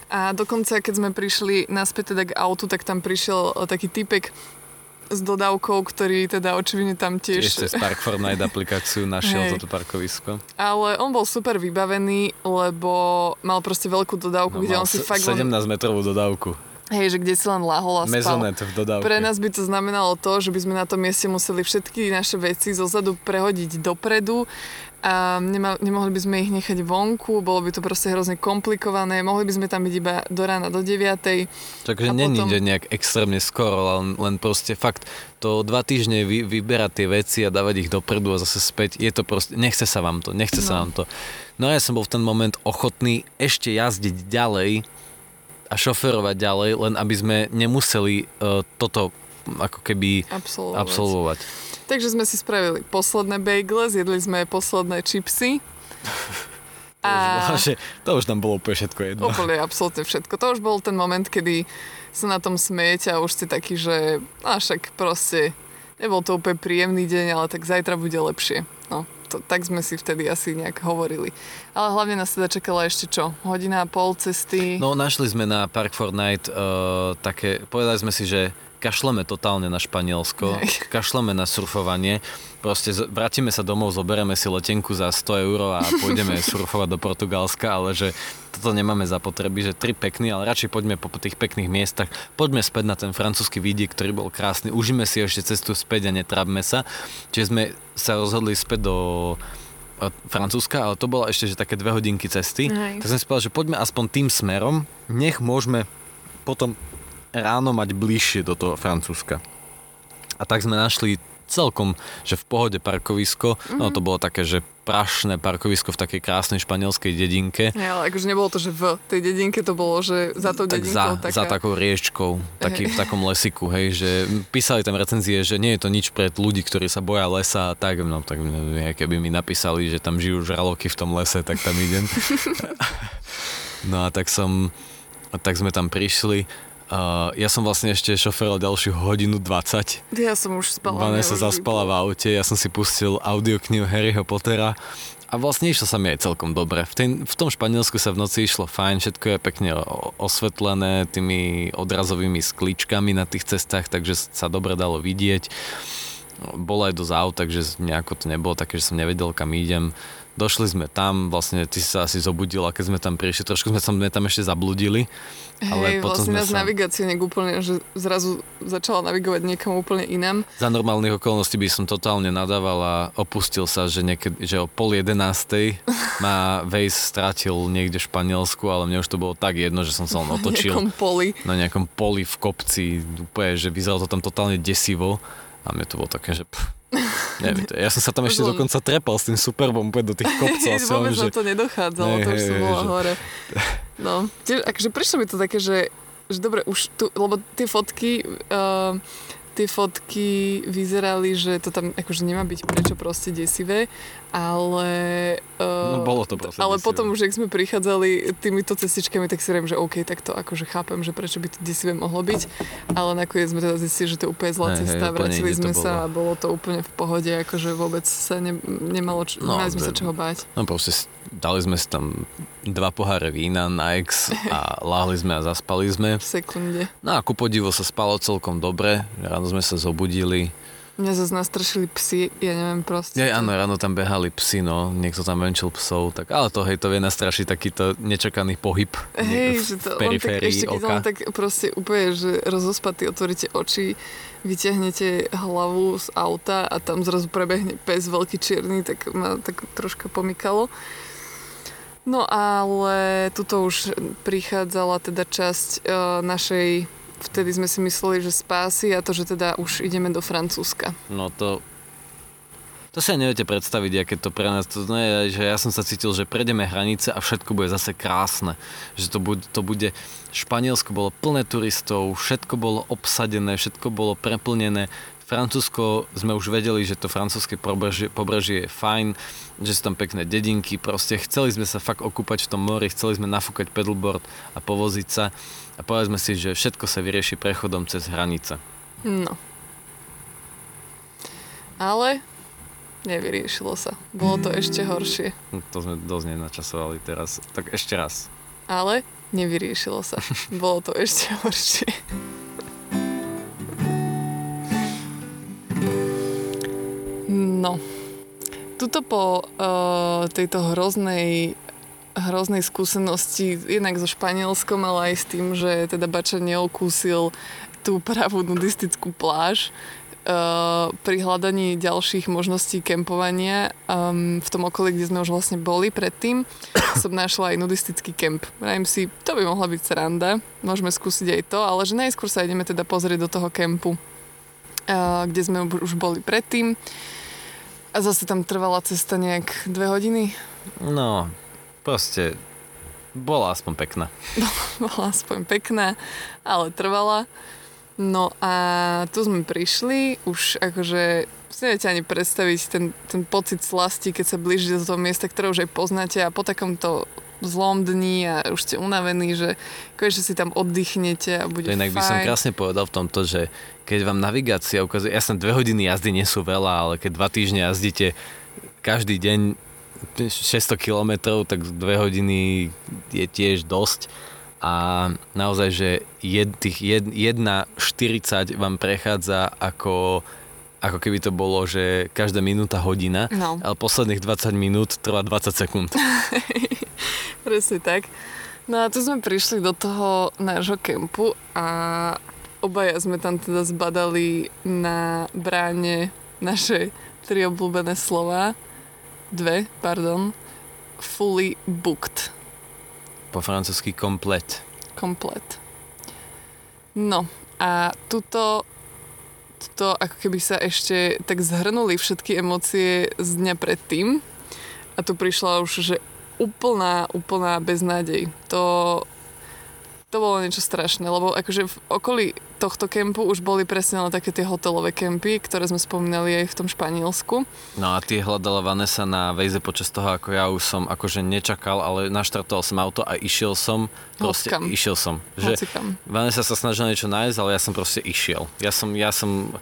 S1: A dokonca, keď sme prišli naspäť teda k autu, tak tam prišiel e, taký typek s dodávkou, ktorý teda očividne tam tiež...
S2: Tiež cez Park Fortnite aplikáciu našiel
S1: Hej.
S2: toto parkovisko.
S1: Ale on bol super vybavený, lebo mal proste veľkú dodávku,
S2: No,
S1: kde on si fakt...
S2: 17
S1: Len,
S2: metrovú dodávku.
S1: hej, že kde si len lahol a spal.
S2: Mezonet v dodávke.
S1: Pre nás by to znamenalo to, že by sme na tom mieste museli všetky naše veci zo zadu prehodiť dopredu a nema, nemohli by sme ich nechať vonku, bolo by to proste hrozne komplikované, mohli by sme tam byť iba do rána do 9.
S2: Takže není,
S1: potom-
S2: nejak extrémne skoro, len, len proste fakt to dva týždne vy, vyberať tie veci a dávať ich dopredu a zase späť, je to proste, nechce sa vám to, nechce sa
S1: No.
S2: vám to. No a ja som bol v ten moment ochotný ešte jazdiť ďalej a šoferovať ďalej, len aby sme nemuseli uh, toto ako keby
S1: Absolvovať.
S2: absolvovať.
S1: Takže sme si spravili posledné bagele, zjedli sme posledné čipsy.
S2: To už, že, to už tam bolo úplne všetko jedno.
S1: Úplne absolútne všetko. To už bol ten moment, kedy sa na tom smejete a už ste taký, že a však proste nebol to úplne príjemný deň, ale tak zajtra bude lepšie. No, to, tak sme si vtedy asi nejak hovorili. Ale hlavne nás teda čakala ešte čo? Hodina a pol cesty.
S2: No našli sme na Park Fortnite uh, také, povedali sme si, že kašleme totálne na Španielsko, kašleme na surfovanie, proste vrátime sa domov, zoberieme si letenku za 100 eur a pôjdeme surfovať do Portugalska, ale že toto nemáme za potreby, že tri pekný, ale radšej poďme po tých pekných miestach, poďme späť na ten francúzsky vidiek, ktorý bol krásny, užíme si ešte cestu späť a netrápme sa. Čiže sme sa rozhodli späť do e, Francúzska, ale to bola ešte že také dve hodinky cesty.
S1: Hej.
S2: Tak som si povedal, že poďme aspoň tým smerom, nech môžeme potom ráno mať bližšie do toho Francúzska. A tak sme našli celkom, že v pohode parkovisko, mm-hmm. no to bolo také, že prašné parkovisko v takej krásnej španielskej dedinke.
S1: Nie, ale akože nebolo to, že v tej dedinke to bolo, že za tou
S2: tak
S1: dedinkou
S2: za,
S1: taká...
S2: za takou riečkou, taký, v takom lesiku, hej, že písali tam recenzie, že nie je to nič pre ľudí, ktorí sa boja lesa a tak, no tak keby mi napísali, že tam žijú žraloky v tom lese, tak tam idem. no a tak som, a tak sme tam prišli. Uh, ja som vlastne ešte šoferoval ďalšiu hodinu 20.
S1: Ja som už spala.
S2: Vanessa zaspala v aute, ja som si pustil audioknihu Harryho Pottera a vlastne išlo sa mi aj celkom dobre. V, ten, v tom Španielsku sa v noci išlo fajn, všetko je pekne osvetlené tými odrazovými skličkami na tých cestách, takže sa dobre dalo vidieť. Bolo aj dosť aut, takže nejako to nebolo také, že som nevedel, kam idem. Došli sme tam, vlastne ty si sa asi zobudila, keď sme tam prišli, trošku sme, sa- sme tam ešte zabludili. Ale
S1: Hej,
S2: potom
S1: vlastne
S2: sme
S1: nás
S2: sa-
S1: navigácia nejak úplne, že zrazu začala navigovať niekam úplne inám.
S2: Za normálnych okolností by som totálne nadával a opustil sa, že, niekedy, že o pol jedenástej ma Waze stratil niekde v Španielsku, ale mne už to bolo tak jedno, že som sa len otočil
S1: nejakom poli.
S2: na nejakom poli v kopci, úplne, že vyzeralo to tam totálne desivo a mne to bolo také, že pff, neviem, ja som sa tam ešte dokonca trepal s tým superbom úplne do tých kopcov som,
S1: Vôbec
S2: že
S1: na to nedochádzalo,
S2: Hej,
S1: to už
S2: hej,
S1: som
S2: hej,
S1: bola
S2: že-
S1: hore. No, tiež, akože prišlo mi to také, že, že dobre, už tu, lebo tie fotky, uh, tie fotky vyzerali, že to tam akože nemá byť prečo proste desivé, ale... Uh,
S2: no bolo to proste
S1: ale
S2: desivé.
S1: potom už, ak sme prichádzali týmito cestičkami, tak si viem, že OK, tak to akože chápem, že prečo by to desivé mohlo byť, ale nakoniec sme teda zistili, že to je úplne zlá
S2: Hej, hej,
S1: cesta,
S2: inde to
S1: sme sa a bolo to úplne v pohode, akože vôbec sa ne, nemalo, č-
S2: No,
S1: sme sa čoho báť.
S2: No proste dali sme si tam dva poháre vína na ex a láhli sme a zaspali sme.
S1: V sekunde.
S2: No a ku podivu sa spalo celkom dobre, ráno sme sa zobudili,
S1: Mňa zase nastrašili psi, ja neviem proste.
S2: Ja, áno, ráno tam behali psi, no, niekto tam venčil psov, tak, ale to, hej, to vie nastrašiť takýto nečakaný pohyb
S1: Hej,
S2: v,
S1: že to
S2: v
S1: tak, ešte keď
S2: oka.
S1: tak proste úplne, že rozospatý otvoríte oči, vyťahnete hlavu z auta a tam zrazu prebehne pes veľký čierny, tak ma tak troška pomykalo. No ale tuto už prichádzala teda časť uh, našej, vtedy sme si mysleli, že spásy a to, že teda už ideme do Francúzska.
S2: No to... To si neviete predstaviť, aké to pre nás to znamená, že ja som sa cítil, že prejdeme hranice a všetko bude zase krásne. Že to bude, to bude Španielsko bolo plné turistov, všetko bolo obsadené, všetko bolo preplnené. Francúzsko sme už vedeli, že to francúzske pobrežie, pobrežie je fajn, že sú tam pekné dedinky, proste chceli sme sa fakt okúpať v tom mori, chceli sme nafúkať pedalboard a povoziť sa a povedali sme si, že všetko sa vyrieši prechodom cez hranice.
S1: No. Ale nevyriešilo sa. Bolo to ešte horšie.
S2: No, To sme dosť nenačasovali teraz. Tak ešte raz.
S1: Ale nevyriešilo sa. Bolo to ešte horšie. No. Tuto po uh, tejto hroznej hroznej skúsenosti jednak so Španielskom, ale aj s tým, že teda Bača neokúsil tú pravú nudistickú pláž, uh, pri hľadaní ďalších možností kempovania um, v tom okolí, kde sme už vlastne boli predtým, som našla aj nudistický kemp. Vrajem si, to by mohla byť sranda, môžeme skúsiť aj to, ale že najskôr sa ideme teda pozrieť do toho kempu, uh, kde sme už boli predtým. A zase tam trvala cesta nejak dve hodiny.
S2: No, proste bola aspoň pekná.
S1: bola aspoň pekná, ale trvala. No a tu sme prišli, už akože si neviete ani predstaviť ten, ten pocit slasti, keď sa blížite do toho miesta, ktoré už aj poznáte a po takomto zlom dni a už ste unavení, že konečne si tam oddychnete a bude
S2: To inak
S1: fajn.
S2: by som krásne povedal v tomto, že keď vám navigácia ukazuje, jasne dve hodiny jazdy nie sú veľa, ale keď dva týždne jazdíte každý deň 600 kilometrov, tak dve hodiny je tiež dosť a naozaj, že jed, tých jed, 1,40 vám prechádza ako, ako keby to bolo, že každá minúta hodina,
S1: No.
S2: ale posledných 20 minút trvá 20 sekúnd.
S1: Presne tak. No a tu sme prišli do toho nášho kempu a obaja sme tam teda zbadali na bráne naše tri obľúbené slova. Dve, pardon. Fully booked.
S2: Po francúzsky komplet.
S1: Komplet. No a tuto, tuto ako keby sa ešte tak zhrnuli všetky emócie z dňa predtým a tu prišla už, že úplná, úplná beznádej. To, to bolo niečo strašné, lebo akože v okolí tohto kempu už boli presne len také tie hotelové kempy, ktoré sme spomínali aj v tom Španielsku.
S2: No a tie hľadala Vanessa na vejze počas toho, ako ja už som akože nečakal, ale naštartoval som auto a išiel som. Proste
S1: Hocikam.
S2: išiel som. Že
S1: Hocikam.
S2: Vanessa sa snažila niečo nájsť, ale ja som proste išiel. Ja som, ja som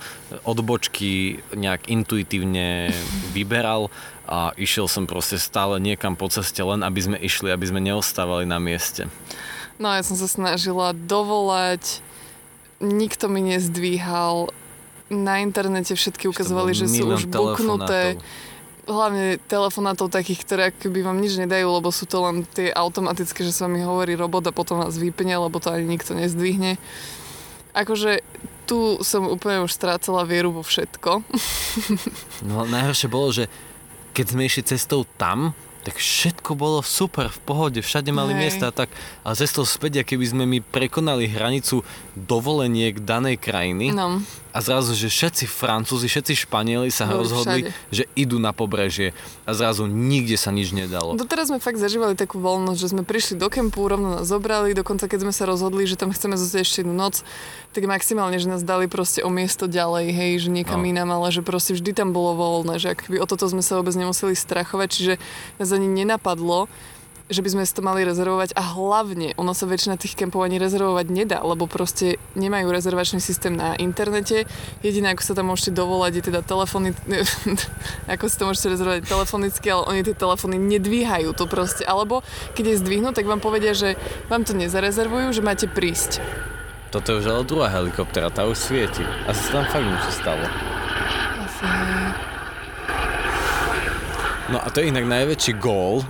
S2: od bočky nejak intuitívne vyberal a išiel som proste stále niekam po ceste, len aby sme išli, aby sme neostávali na mieste.
S1: No ja som sa snažila dovolať, nikto mi nezdvíhal, na internete všetky ukazovali, že sú už buknuté. Hlavne telefonátov takých, ktoré akoby vám nič nedajú, lebo sú to len tie automatické, že sa mi hovorí robot a potom vás vypne, lebo to ani nikto nezdvihne. Akože tu som úplne už strácala vieru vo všetko.
S2: No najhoršie bolo, že keď sme išli cestou tam, tak všetko bolo super, v pohode, všade mali
S1: Hej.
S2: miesta a tak. A cestou späť, keby sme my prekonali hranicu dovoleniek danej krajiny
S1: No,
S2: a zrazu, že všetci Francúzi, všetci Španieli sa
S1: Boli
S2: rozhodli,
S1: všade.
S2: že idú na pobrežie a zrazu nikde sa nič nedalo.
S1: doteraz sme fakt zažívali takú voľnosť, že sme prišli do kempu, rovno nás zobrali, dokonca keď sme sa rozhodli, že tam chceme zostať ešte jednu noc, tak maximálne, že nás dali proste o miesto ďalej, hej, že niekam
S2: No.
S1: inám, ale že proste vždy tam bolo voľné, že akoby o toto sme sa vôbec nemuseli strachovať, čiže nás ani nenapadlo, že by sme si to mali rezervovať a hlavne ono sa väčšina tých kempov ani rezervovať nedá, lebo proste nemajú rezervačný systém na internete. Jediné, ako sa tam môžete dovolať, je teda telefóny, ako si to môžete rezervovať telefonicky, ale oni tie telefóny nedvíhajú to proste. Alebo keď je zdvihnú, tak vám povedia, že vám to nezarezervujú, že máte prísť.
S2: Toto je už ale druhá helikoptera, tá už svieti. Asi sa tam fakt niečo stalo. No a to je inak najväčší gól,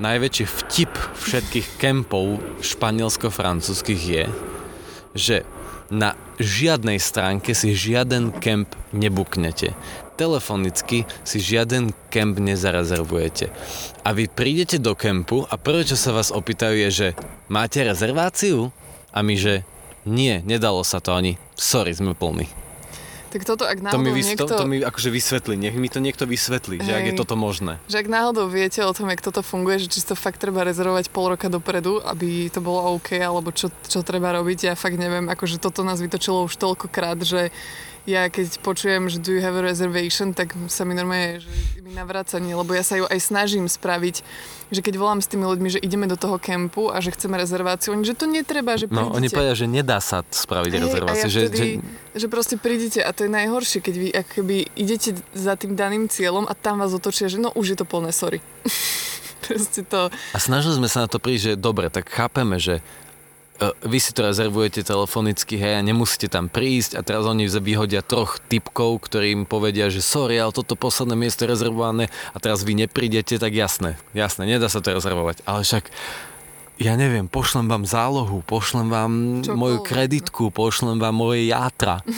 S2: najväčší vtip všetkých kempov španielsko-francúzskych je, že na žiadnej stránke si žiaden kemp nebuknete. Telefonicky si žiaden kemp nezarezervujete. A vy prídete do kempu a prvé, čo sa vás opýtajú je, že máte rezerváciu? A my, že nie, nedalo sa to ani. Sorry, sme plní.
S1: Tak toto, ak
S2: To
S1: náhodou
S2: mi, vys-
S1: niekto...
S2: to, to mi akože vysvetlí, nech mi to niekto vysvetlí, že ak je
S1: Hej.
S2: toto možné.
S1: Že ak náhodou viete o tom, jak toto funguje, že či to fakt treba rezervovať pol roka dopredu, aby to bolo OK, alebo čo, čo treba robiť, ja fakt neviem, akože toto nás vytočilo už toľkokrát, že ja keď počujem, že do you have a reservation, tak sa mi normálne, že mi navracanie, lebo ja sa ju aj snažím spraviť, že keď volám s tými ľuďmi, že ideme do toho kempu a že chceme rezerváciu, oni, že to netreba, že
S2: No,
S1: prídite.
S2: oni povedia, že nedá sa spraviť
S1: Hej,
S2: rezerváciu.
S1: ja
S2: že,
S1: vtedy,
S2: že,
S1: že proste prídete a to je najhoršie, keď vy akoby idete za tým daným cieľom a tam vás otočia, že no už je to plné, sorry. proste to...
S2: A snažili sme sa na to prísť, že dobre, tak chápeme, že vy si to rezervujete telefonicky, hej, a nemusíte tam prísť a teraz oni vyhodia troch typkov, ktorí im povedia, že sorry, ale toto posledné miesto je rezervované a teraz vy neprídete, tak jasné, jasné, nedá sa to rezervovať. Ale však ja neviem, pošlem vám zálohu, pošlem vám
S1: Čokoľvek,
S2: moju kreditku, pošlem vám moje játra.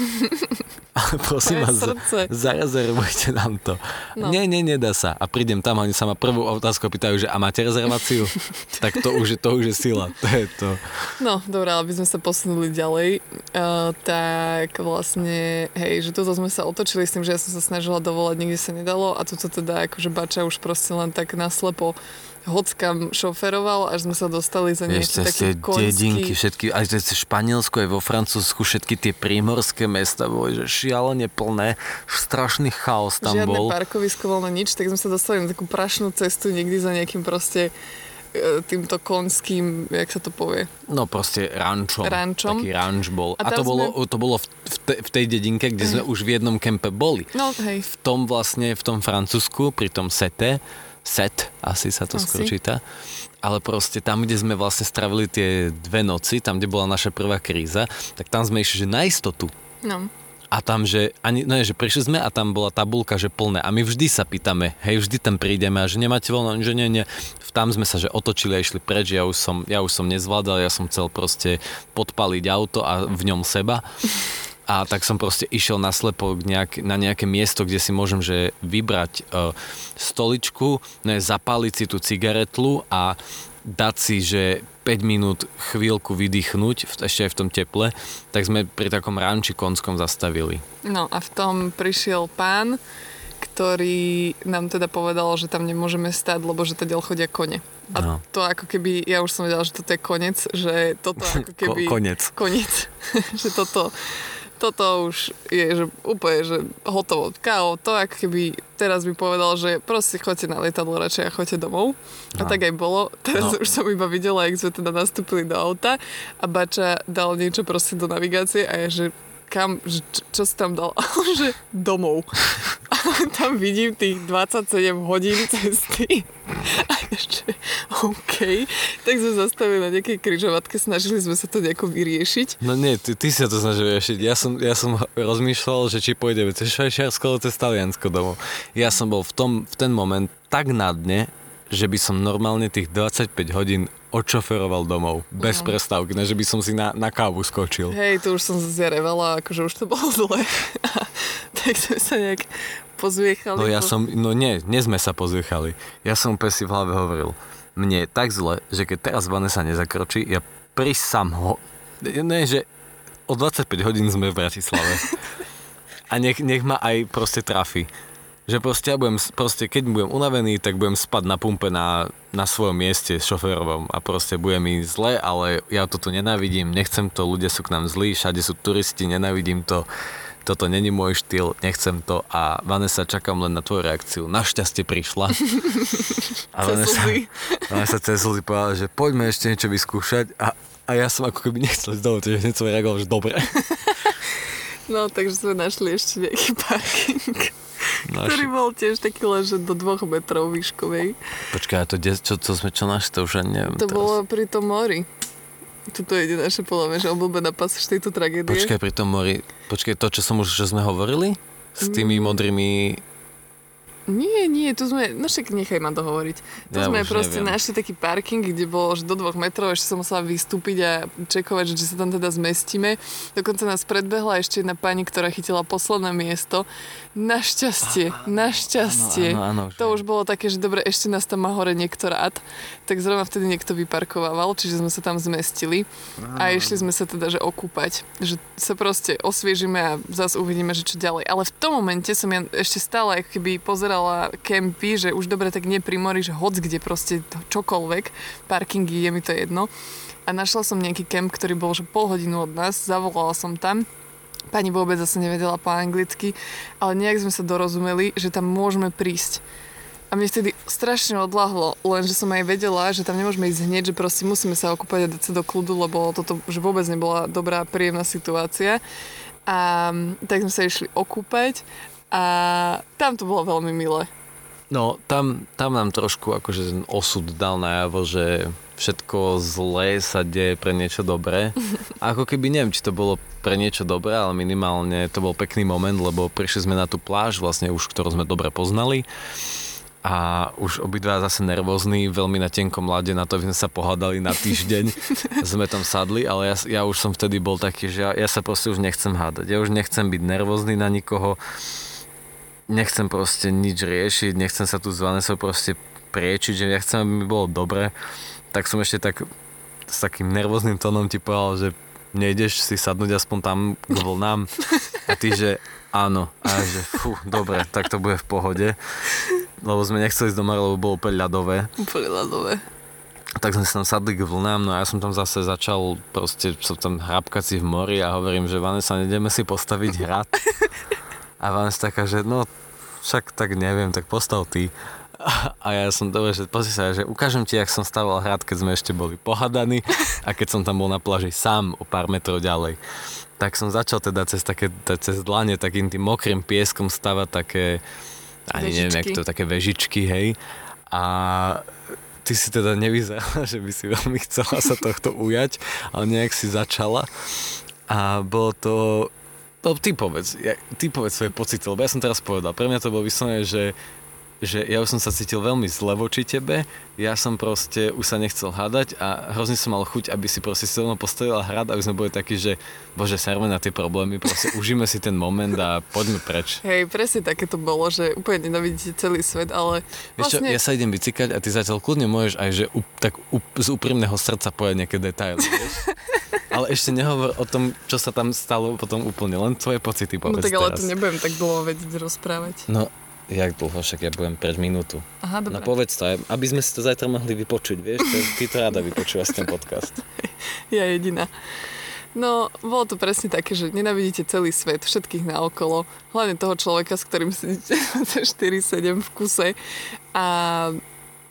S2: Ale prosím vás,
S1: srdce.
S2: zarezervujte nám to.
S1: No.
S2: Nie, nie, nedá sa. A prídem tam a oni sa ma prvú otázku pýtajú, že a máte rezerváciu? tak to už, je, to už je sila. To je to.
S1: No, dobré, aby sme sa posunuli ďalej, uh, tak vlastne, hej, že toto sme sa otočili s tým, že ja som sa snažila dovolať, nikde sa nedalo a toto teda akože Bača už proste len tak naslepo hockam šoferoval, až sme sa dostali za nejaký taký
S2: tie dedinky,
S1: konský...
S2: všetky, aj cez Španielsku, aj vo Francúzsku, všetky tie prímorské mesta boli, že šialene plné, strašný chaos tam
S1: Žiadne
S2: bol.
S1: parkovisko, voľno nič, tak sme sa dostali na takú prašnú cestu niekde za nejakým proste e, týmto konským, jak sa to povie,
S2: No proste rančom.
S1: Rančom.
S2: Taký ranč bol. A,
S1: A
S2: to,
S1: tam
S2: bolo,
S1: sme-
S2: to bolo v, v, te, v tej dedinke, kde sme už v jednom kempe boli.
S1: no hej,
S2: v tom vlastne, v tom Francúzsku, pri tom sete, set, asi sa to
S1: Asi.
S2: skôr číta, ale proste tam, kde sme vlastne stravili tie dve noci, tam, kde bola naša prvá kríza, tak tam sme išli, že na istotu.
S1: no.
S2: A tam, že, ani, no je, že prišli sme a tam bola tabulka, že plné. A my vždy sa pýtame, hej, vždy tam prídeme a že nemáte voľno, že nie, nie. Tam sme sa, že otočili a išli preč, ja už som, ja už som nezvládal, ja som chcel proste podpaliť auto a v ňom seba. A tak som proste išiel naslepo nejak, na nejaké miesto, kde si môžem že vybrať uh, stoličku, ne, zapáliť si tú cigaretlu a dať si, že 5 minút chvíľku vydýchnuť, ešte aj v tom teple, tak sme pri takom ranči konskom zastavili.
S1: No a v tom prišiel pán, ktorý nám teda povedal, že tam nemôžeme stať, lebo že teda chodia kone. A
S2: No.
S1: to ako keby, ja už som vedela, že toto je konec, že toto ako keby...
S2: Ko- konec.
S1: Koniec. že toto, toto už je že úplne, že hotovo. Káo, to ako keby teraz by povedal, že proste choďte na lietadlo radšej a choďte domov. A
S2: No.
S1: tak aj bolo. Teraz
S2: No.
S1: už som iba videla, jak sme teda nastúpili do auta a Bača dal niečo proste do navigácie a ja, že kam, že čo, čo si tam dal? Že domov. A tam vidím tých 27 hodín cesty. A ešte, OK. Tak sme zastavili na nejakej križovatke, snažili sme sa to nejako vyriešiť.
S2: No nie, ty, ty sa to snažil riešiť. Ja som, ja som rozmýšľal, že či pôjdeme cez Švajčiarsko, alebo cez Taliansko domov. Ja som bol v, tom, v ten moment tak na dne, že by som normálne tých 25 hodín odšoferoval domov. Bez
S1: No.
S2: prestávky, ne, že by som si na, na kávu skočil.
S1: Hej, tu už som zjarevala, akože už to bolo zle. tak sme sa nejak pozviechali.
S2: No ja
S1: po-
S2: som, no nie, nie sme sa pozviechali. Ja som úplne si v hlave hovoril, mne je tak zle, že keď teraz Vanessa nezakročí, ja prisam ho, ne, že o 25 hodín sme v Bratislave. A nech, nech ma aj proste trafi. Že proste ja budem, proste keď budem unavený, tak budem spať na pumpe na, na svojom mieste šoférovom a proste bude mi zle, ale ja to tu nenávidím, nechcem to, ľudia sú k nám zlí, všade sú turisti, nenávidím to, toto není môj štýl, nechcem to a Vanessa, čakám len na tvoju reakciu. Našťastie prišla. A Vanessa. Vanessa cez slzy povedala, že poďme ešte niečo vyskúšať a, a ja som ako keby nechcel ísť domov, takže hneď som reagoval, že dobre.
S1: No, takže sme našli ešte nejaký parking,
S2: Naši-
S1: ktorý bol tiež taký len, že do dvoch metrov výškovej.
S2: Počkaj, a to, de- čo, čo sme čo našli, to už ani neviem
S1: To
S2: teraz.
S1: bolo pri tom mori. Toto je naše podľa mňa, že obľúbená pasáž tejto tragédie.
S2: Počkaj pri tom mori, počkaj to, čo som už, čo sme hovorili? S tými modrými
S1: Nie, nie, tu sme, no však nechaj ma dohovoriť. Tu
S2: Ja
S1: sme proste
S2: neviem.
S1: našli taký parking, kde bolo že do dvoch metrov, ešte som musela vystúpiť a čekovať, že sa tam teda zmestíme. Dokonca nás predbehla ešte jedna pani, ktorá chytila posledné miesto. Našťastie, našťastie.
S2: Áno, áno, áno,
S1: To už bolo také, že dobre, ešte nás tam má hore niekto rád. Tak zrovna vtedy niekto vyparkovával, čiže sme sa tam zmestili. A išli sme sa teda, že okúpať. Že sa proste osviežime a zase uvidíme, že čo ďalej. Ale v tom momente som ja ešte stále ako keby pozerala kempy, že už dobre tak nie pri mori, že hoc kde proste čokoľvek. Parkingy, je mi to jedno. A našla som nejaký kemp, ktorý bol že pol hodinu od nás. Zavolala som tam. Pani vôbec zase nevedela po anglicky, ale nejak sme sa dorozumeli, že tam môžeme prísť. A mne vtedy strašne odlahlo, lenže som aj vedela, že tam nemôžeme ísť hneď, že proste musíme sa okúpať a dať sa do kľudu, lebo toto že vôbec nebola dobrá, príjemná situácia. A mm, tak sme sa išli okúpať a tam to bolo veľmi milé.
S2: No, tam, tam nám trošku akože ten osud dal najavo, že všetko zlé sa deje pre niečo dobré. Ako keby neviem, či to bolo pre niečo dobré, ale minimálne to bol pekný moment, lebo prišli sme na tú pláž, vlastne už, ktorú sme dobre poznali. A už obidva zase nervózni, veľmi na tenkom lade, na to, sme sa pohádali na týždeň. sme tam sadli, ale ja, ja už som vtedy bol taký, že ja, ja sa proste už nechcem hádať. Ja už nechcem byť nervózny na nikoho nechcem proste nič riešiť, nechcem sa tu s Vanessou proste priečiť, že ja chcem, aby mi bolo dobre, tak som ešte tak s takým nervóznym tónom ti povedal, že nejdeš si sadnúť aspoň tam k vlnám a ty, že áno. A že fú, dobre, tak to bude v pohode. Lebo sme nechceli ísť do mora, lebo bolo úplne ľadové.
S1: Úplne ľadové.
S2: Tak sme sa tam sadli k vlnám, no a ja som tam zase začal proste, som tam hrabkať si v mori a hovorím, že Vanessa, nedeme si postaviť hrad. A Vanessa taká, že no, však tak neviem, tak postav ty. A ja som dobre, že pozri sa, že ukážem ti, jak som staval hrad, keď sme ešte boli pohadaní a keď som tam bol na pláži sám o pár metrov ďalej. Tak som začal teda cez, také, cez dlane takým tým mokrým pieskom stavať také, ani neviem, jak
S1: Vežičky.
S2: to, také vežičky, hej. A ty si teda nevyzerala, že by si veľmi chcela sa tohto ujať, ale nejak si začala. A bolo to... No, ty povedz, ja, ty povedz svoje pocity, lebo ja som teraz povedal, pre mňa to bolo vyslovené, že že ja už som sa cítil veľmi zle voči tebe, ja som proste už sa nechcel hádať a hrozne som mal chuť, aby si proste si mnou postavila hrad, aby sme boli takí, že bože, serme na tie problémy, proste užíme si ten moment a poďme preč.
S1: Hej, presne také to bolo, že úplne nenavidíte celý svet, ale
S2: Vieš čo,
S1: vlastne...
S2: ja sa idem bicykať a ty zatiaľ kľudne môžeš aj, že up, tak up, z úprimného srdca povedať nejaké detaily, vieš? Ale ešte nehovor o tom, čo sa tam stalo potom úplne, len tvoje pocity
S1: No
S2: povedz
S1: tak ale
S2: teraz.
S1: to nebudem tak dlho vedieť rozprávať.
S2: No, jak dlho, však ja budem pred minútu.
S1: Aha,
S2: No
S1: dobre.
S2: povedz to, aby sme si to zajtra mohli vypočuť, vieš? To, ty to rada vypočúvaš ten podcast.
S1: Ja jediná. No, bolo to presne také, že nenavidíte celý svet, všetkých naokolo, hlavne toho človeka, s ktorým sedíte 4-7 v kuse. A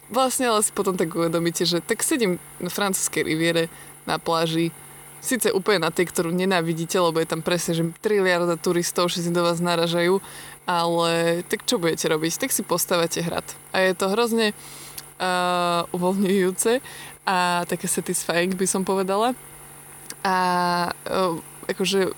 S1: vlastne ale si potom tak uvedomíte, že tak sedím na francúzskej riviere na pláži, síce úplne na tej, ktorú nenávidíte, lebo je tam presne, že triliarda turistov, všetci do vás naražajú, ale tak čo budete robiť? Tak si postavate hrad. A je to hrozne uh, uvoľňujúce a také satisfying by som povedala. A uh, akože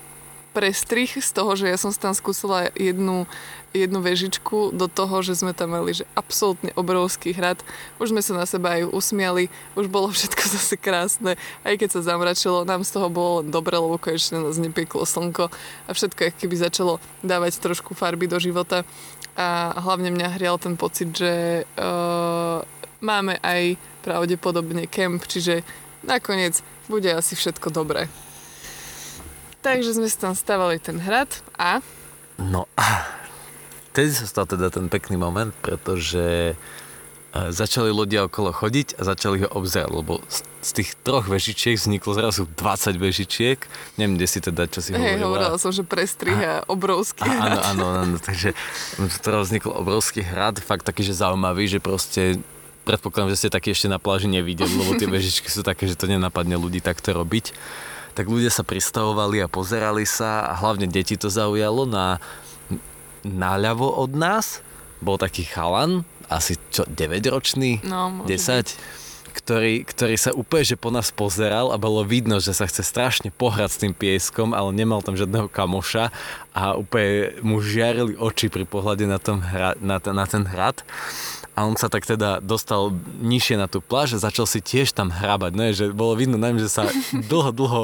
S1: prestrih z toho, že ja som tam skúsila jednu, jednu vežičku do toho, že sme tam mali že absolútne obrovský hrad. Už sme sa na seba aj usmiali, už bolo všetko zase krásne. Aj keď sa zamračilo, nám z toho bolo len dobre, lebo konečne nás nepieklo slnko a všetko keby začalo dávať trošku farby do života. A hlavne mňa hrial ten pocit, že uh, máme aj pravdepodobne kemp, čiže nakoniec bude asi všetko dobré. Takže sme si tam stavali ten hrad a
S2: No a tedy sa stal teda ten pekný moment, pretože e, začali ľudia okolo chodiť a začali ho obzerať, lebo z, tých troch vežičiek vzniklo zrazu 20 vežičiek. Neviem, kde si teda, čo si
S1: hej,
S2: hovorila.
S1: hovorila som, že prestrih a obrovský
S2: A, áno,
S1: hrad.
S2: áno, áno, takže teraz vznikol obrovský hrad, fakt taký, že zaujímavý, že proste predpokladám, že ste taký ešte na pláži nevideli, lebo tie vežičky sú také, že to nenapadne ľudí takto robiť. Tak ľudia sa pristavovali a pozerali sa a hlavne deti to zaujalo na náľavo od nás. Bol taký chalan, asi čo, 9-ročný,
S1: No, môže
S2: 10, ktorý, ktorý sa úplne že po nás pozeral a bolo vidno, že sa chce strašne pohrať s tým pieskom, ale nemal tam žiadneho kamoša a úplne mu žiarili oči pri pohľade na, tom hra, na, na ten hrad a on sa tak teda dostal nižšie na tú pláž a začal si tiež tam hrabať, ne? že bolo vidno najmä, že sa dlho, dlho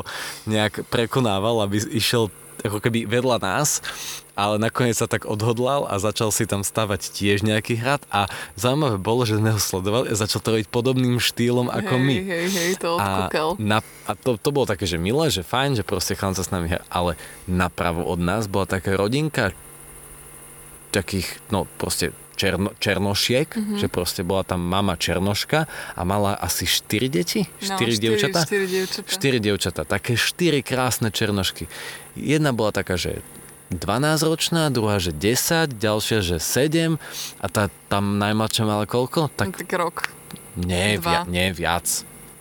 S2: nejak prekonával, aby išiel ako keby vedľa nás, ale nakoniec sa tak odhodlal a začal si tam stavať tiež nejaký hrad a zaujímavé bolo, že sme ho sledovali a začal to robiť podobným štýlom ako
S1: hej,
S2: my.
S1: Hej, hej, to
S2: a, na, a to, to bolo také, že milé, že fajn, že proste chalán sa s nami hrá, ale napravo od nás bola taká rodinka takých, no proste černo, černošiek, mm-hmm. že proste bola tam mama černoška a mala asi 4 deti? 4 no, dievčatá?
S1: 4 dievčatá.
S2: 4 dievčatá, také 4 krásne černošky. Jedna bola taká, že 12 ročná, druhá, že 10, ďalšia, že 7 a tá tam najmladšia mala koľko?
S1: Tak, no, tak rok.
S2: Nie, via, nie viac.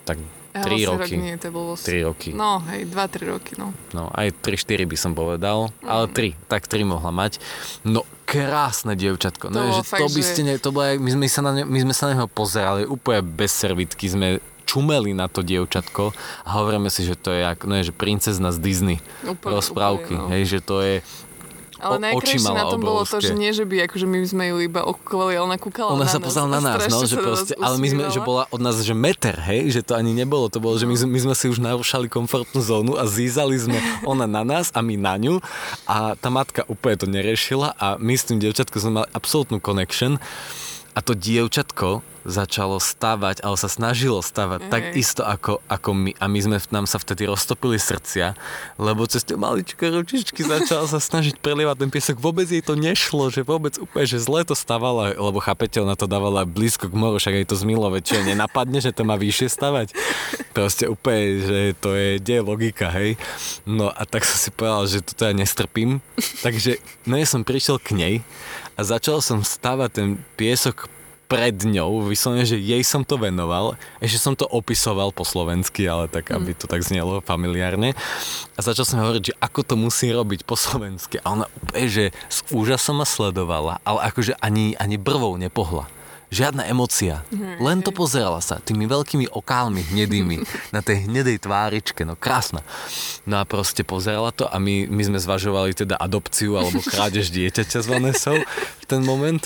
S2: Tak 3 ja, roky.
S1: Rok nie, to bolo...
S2: 3 roky.
S1: No, hej, 2-3 roky, no.
S2: No, aj 3-4 by som povedal, mm. ale 3, tak 3 mohla mať. No, krásne dievčatko. No, to, že fakt, to by ste, ne, to bolo, my sme sa na, ne, my sme sa na neho pozerali úplne bez servitky, sme čumeli na to dievčatko a hovoríme si, že to je jak, no je, že princezna z Disney úplne, rozprávky, úplne, no. hej, že to je
S1: ale najkrajšie na tom obrovské. bolo to, že nie, že by akože my sme ju iba okúkali, ale ona kúkala
S2: ona
S1: na
S2: sa pozerala na nás, no, že proste, ale my sme, že bola od nás, že meter, hej, že to ani nebolo, to bolo, že my, my sme si už narušali komfortnú zónu a zízali sme ona na nás a my na ňu. A tá matka úplne to neriešila a my s tým devčatkom sme mali absolútnu connection a to dievčatko začalo stavať, ale sa snažilo stavať mm. tak isto ako, ako my. A my sme, nám sa vtedy roztopili srdcia, lebo cez tie maličké ručičky začala sa snažiť prelievať ten piesok. Vôbec jej to nešlo, že vôbec úplne, že zle to stavala, lebo chápete, ona to dávala blízko k moru, však aj to z Milove, čo nenapadne, že to má vyššie stavať. Proste úplne, že to je, kde je logika, hej. No a tak som si povedal, že toto ja nestrpím. Takže, no ja som prišiel k nej a začal som stavať ten piesok pred ňou, vyslovene, že jej som to venoval, ešte som to opisoval po slovensky, ale tak, aby to tak znelo familiárne. A začal som hovoriť, že ako to musí robiť po slovensky. A ona úplne, že s úžasom ma sledovala, ale akože ani, ani brvou nepohla žiadna emocia. Len to pozerala sa tými veľkými okálmi hnedými na tej hnedej tváričke, no krásna. No a proste pozerala to a my, my sme zvažovali teda adopciu alebo krádež dieťaťa z Vanesou v ten moment.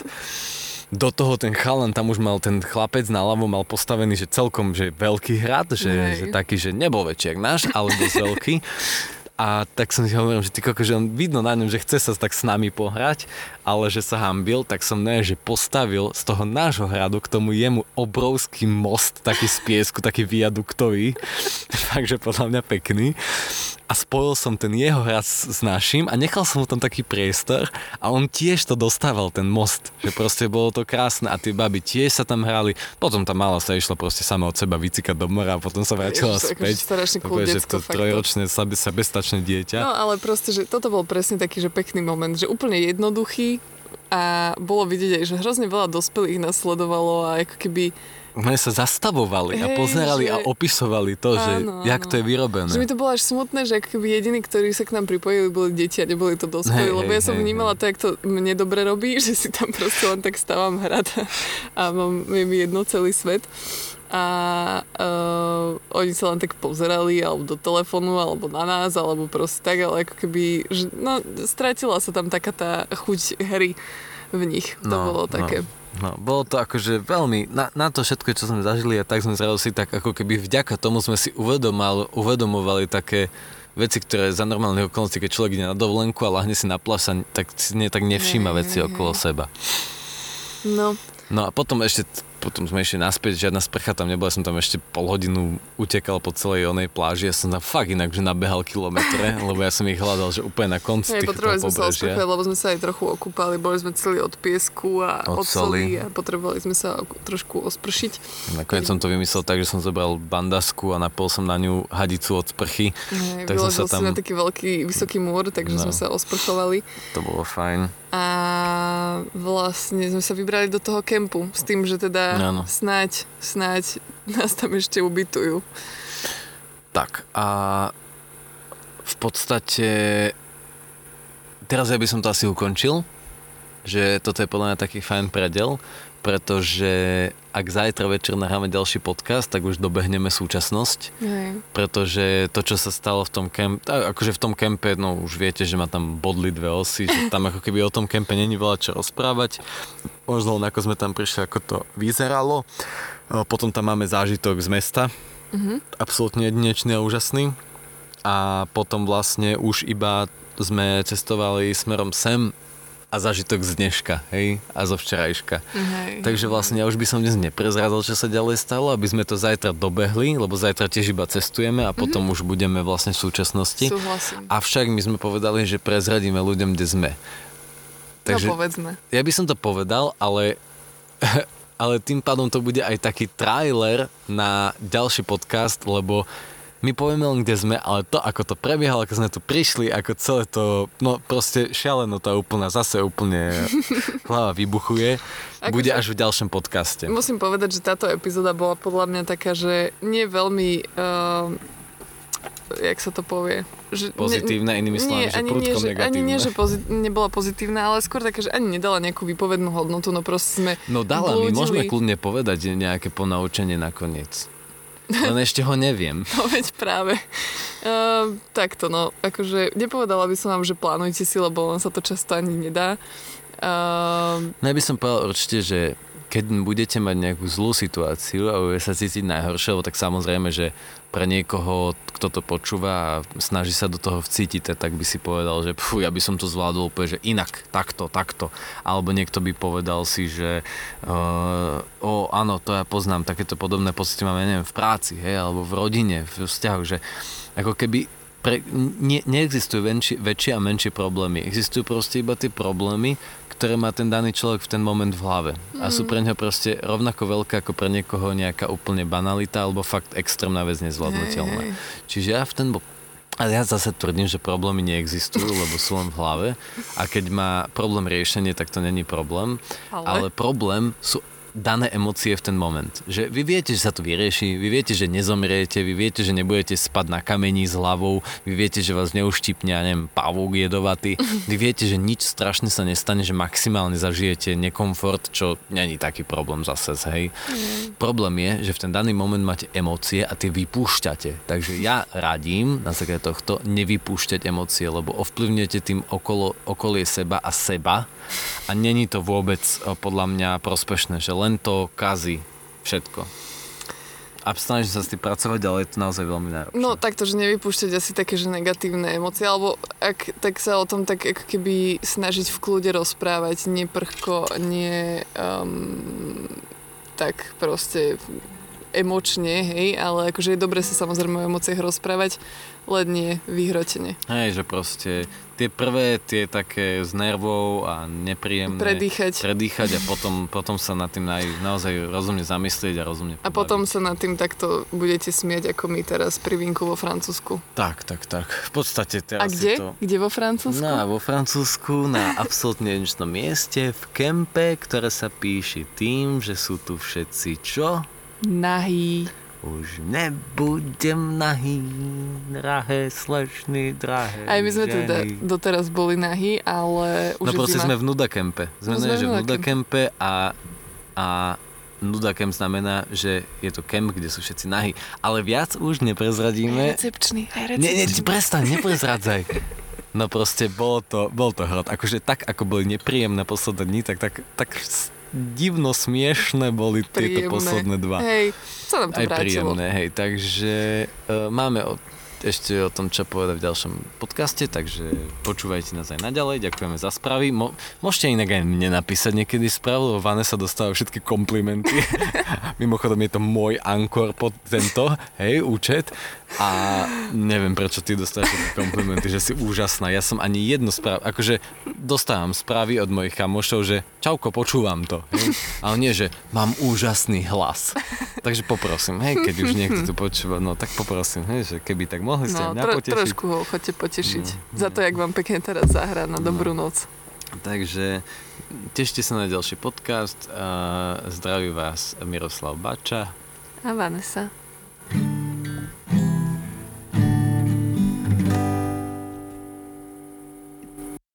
S2: Do toho ten chalan, tam už mal ten chlapec na ľavo, mal postavený, že celkom, že veľký hrad, že, že taký, že nebol väčší jak náš, ale dosť veľký. A tak som si hovoril, že ty že on vidno na ňom, že chce sa tak s nami pohrať, ale že sa hambil, tak som ne, že postavil z toho nášho hradu k tomu jemu obrovský most, taký z piesku, taký viaduktový, takže podľa mňa pekný a spojil som ten jeho hrad s, našim a nechal som mu tam taký priestor a on tiež to dostával, ten most, že proste bolo to krásne a tie baby tiež sa tam hrali, potom tá mala sa išla proste sama od seba vycikať do mora a potom sa vrátila Ježiš, späť.
S1: Strašne cool
S2: že to trojročné sebestačné dieťa.
S1: No ale proste, že toto bol presne taký, že pekný moment, že úplne jednoduchý a bolo vidieť aj, že hrozne veľa dospelých nasledovalo a ako keby
S2: sme sa zastavovali a pozerali že... a opisovali to, áno, že áno. jak to je vyrobené.
S1: Že mi to bolo až smutné, že keby jediní, ktorí sa k nám pripojili, boli deti a neboli to dospelí, hey, lebo hey, ja som hey, vnímala hey. to, jak to mne dobre robí, že si tam proste len tak stávam hrať a mám, je mi jedno celý svet a uh, oni sa len tak pozerali alebo do telefónu, alebo na nás, alebo proste tak, ale ako keby, že, no, stratila sa tam taká tá chuť hry v nich. To no, bolo také. No.
S2: No, bolo to akože veľmi, na, na to všetko, čo sme zažili a tak sme zrazu si tak ako keby vďaka tomu sme si uvedomal, uvedomovali také veci, ktoré za normálnych okolností, keď človek ide na dovolenku a lahne si na pláž, tak si ne, tak nevšíma veci okolo seba.
S1: No.
S2: No a potom ešte potom sme išli naspäť, žiadna sprcha tam nebola, som tam ešte pol hodinu utekal po celej onej pláži, ja som tam fakt inak, že nabehal kilometre, lebo ja som ich hľadal, že úplne na konci
S1: tých Potrebovali sme sa osprchovať, lebo sme sa aj trochu okúpali, boli sme celí od piesku a od, od soli a potrebovali sme sa trošku ospršiť.
S2: Nakoniec som to vymyslel tak, že som zobral bandasku a napol som na ňu hadicu od sprchy.
S1: Nie, tak sme sa tam... na taký veľký, vysoký múr, takže no, sme sa osprchovali.
S2: To bolo fajn.
S1: A vlastne sme sa vybrali do toho kempu s tým, že teda Áno. snáď, snáď nás tam ešte ubytujú.
S2: Tak a v podstate teraz ja by som to asi ukončil. Že toto je podľa mňa taký fajn predel, pretože ak zajtra večer nahráme ďalší podcast, tak už dobehneme súčasnosť,
S1: Hej.
S2: pretože to, čo sa stalo v tom kempe, akože v tom kempe, no už viete, že ma tam bodli dve osy, že tam ako keby o tom kempe není veľa čo rozprávať. Možno len ako sme tam prišli, ako to vyzeralo. Potom tam máme zážitok z mesta,
S1: Mhm.
S2: absolútne jedinečný a úžasný. A potom vlastne už iba sme cestovali smerom sem a zážitok z dneška, hej, a zo včerajška.
S1: Hej.
S2: Takže vlastne ja už by som dnes neprezradil, čo sa ďalej stalo, aby sme to zajtra dobehli, lebo zajtra tiež iba cestujeme a potom už budeme vlastne v súčasnosti.
S1: Súhlasím.
S2: Avšak my sme povedali, že prezradíme ľuďom, kde sme. Takže
S1: no povedzme.
S2: ja by som to povedal, ale, ale tým pádom to bude aj taký trailer na ďalší podcast, lebo my povieme len, kde sme, ale to, ako to prebiehalo, ako sme tu prišli, ako celé to, no proste šialeno to úplne, zase úplne hlava vybuchuje,
S1: Akože-
S2: bude až v ďalšom podcaste.
S1: Musím povedať, že táto epizóda bola podľa mňa taká, že nie veľmi... Uh, jak sa to povie? Že
S2: Pozitívna, inými slovami, že
S1: ani
S2: prudko
S1: nie, že, ani nie, že pozit- nebola pozitívna, ale skôr také, že ani nedala nejakú výpovednú hodnotu, no proste sme
S2: No dala, my
S1: blúdili.
S2: môžeme kľudne povedať nejaké ponaučenie nakoniec. Len ešte ho neviem.
S1: No veď práve. Uh, takto no, akože nepovedala by som vám, že plánujte si, lebo len sa to často ani nedá. Uh,
S2: No ja by som povedal určite, že keď budete mať nejakú zlú situáciu a budete sa cítiť najhoršie, lebo tak samozrejme, že pre niekoho, kto to počúva a snaží sa do toho vcítiť, tak by si povedal, že fú, ja by som to zvládol úplne, že inak, takto, takto. Alebo niekto by povedal si, že uh, o, áno, to ja poznám, takéto podobné pocity máme, neviem, v práci, hej, alebo v rodine, v vzťahoch, že ako keby pre, ne, neexistujú väčšie, väčšie a menšie problémy. Existujú proste iba tie problémy, ktoré má ten daný človek v ten moment v hlave. A sú pre neho proste rovnako veľké ako pre niekoho nejaká úplne banalita alebo fakt extrémna vec nezvládnutelná.
S1: Hej, hej.
S2: Čiže ja v ten bo- ale ja zase tvrdím, že problémy neexistujú, lebo sú len v hlave. A keď má problém riešenie, tak to není problém.
S1: Ale?
S2: Ale problém sú dané emócie v ten moment. Že vy viete, že sa to vyrieši, vy viete, že nezomriete, vy viete, že nebudete spať na kamení s hlavou, vy viete, že vás neuštípne, ja neviem, pavúk jedovatý, vy viete, že nič strašne sa nestane, že maximálne zažijete nekomfort, čo není taký problém zase, hej. Problém je, že v ten daný moment máte emócie a tie vypúšťate. Takže ja radím na základe tohto nevypúšťať emócie, lebo ovplyvňujete tým okolo, okolie seba a seba a není to vôbec o, podľa mňa prospešné, že len to kazí všetko. A snažím sa s tým pracovať, ale je to naozaj veľmi náročné.
S1: No takto, že nevypúšťať asi také, že negatívne emócie, alebo ak, tak sa o tom tak ako keby snažiť v kľude rozprávať, nie prchko, nie um, tak proste emočne, hej, ale akože je dobre sa samozrejme o emóciách rozprávať, len nie vyhrotene.
S2: Hej, že proste tie prvé, tie také z nervov a nepríjemné...
S1: Predýchať.
S2: Predýchať a potom, potom sa nad tým naj, naozaj rozumne zamyslieť a rozumne
S1: A potom sa nad tým takto budete smieť, ako my teraz pri vínku vo Francúzsku.
S2: Tak, tak, tak. V podstate teraz
S1: A kde?
S2: to...
S1: Kde vo Francúzsku?
S2: No, vo Francúzsku, na absolútne jedinečnom mieste, v kempe, ktoré sa píše tým, že sú tu všetci čo?
S1: Nahý.
S2: Už nebudem nahý, drahé slečny, drahé
S1: Aj my sme
S2: ženy.
S1: teda doteraz boli nahý, ale už
S2: No proste
S1: zima.
S2: sme v Nudakempe. Sme,
S1: No, sme
S2: že v
S1: Nudakempe.
S2: A, a Nudakemp znamená, že je to kemp, kde sú všetci nahí. Ale viac už
S1: Aj
S2: neprezradíme.
S1: recepčný, aj
S2: Nie, nie,
S1: recepčný.
S2: prestaň, neprezradzaj. No proste bolo to, bol to hrad. Akože tak, ako boli nepríjemné posledné dni, tak, tak, tak divno smiešné boli tieto
S1: Príjemné.
S2: posledné dva.
S1: Hej, sa nám to
S2: Aj
S1: vrátilo.
S2: príjemné, hej. Takže uh, máme o, ešte o tom, čo povedať v ďalšom podcaste, takže počúvajte nás aj naďalej, ďakujeme za správy. Mo, môžete inak aj mne napísať niekedy správu, lebo Vanessa dostáva všetky komplimenty. Mimochodom je to môj ankor pod tento, hej, účet. A neviem, prečo ty dostávaš všetky komplimenty, že si úžasná. Ja som ani jednu správu, akože dostávam správy od mojich kamošov, že čauko, počúvam to. Hej? Ale nie, že mám úžasný hlas. Takže poprosím, hej, keď už niekto tu počúva, no tak poprosím, hej, že keby tak mohli ste
S1: No,
S2: mňa
S1: tro,
S2: potešiť.
S1: trošku ho chodte potešiť.
S2: No,
S1: Za to, jak vám pekne teraz zahrá na dobrú noc.
S2: Takže tešte sa na ďalší podcast. Zdraví vás Miroslav Bača.
S1: A Vanessa.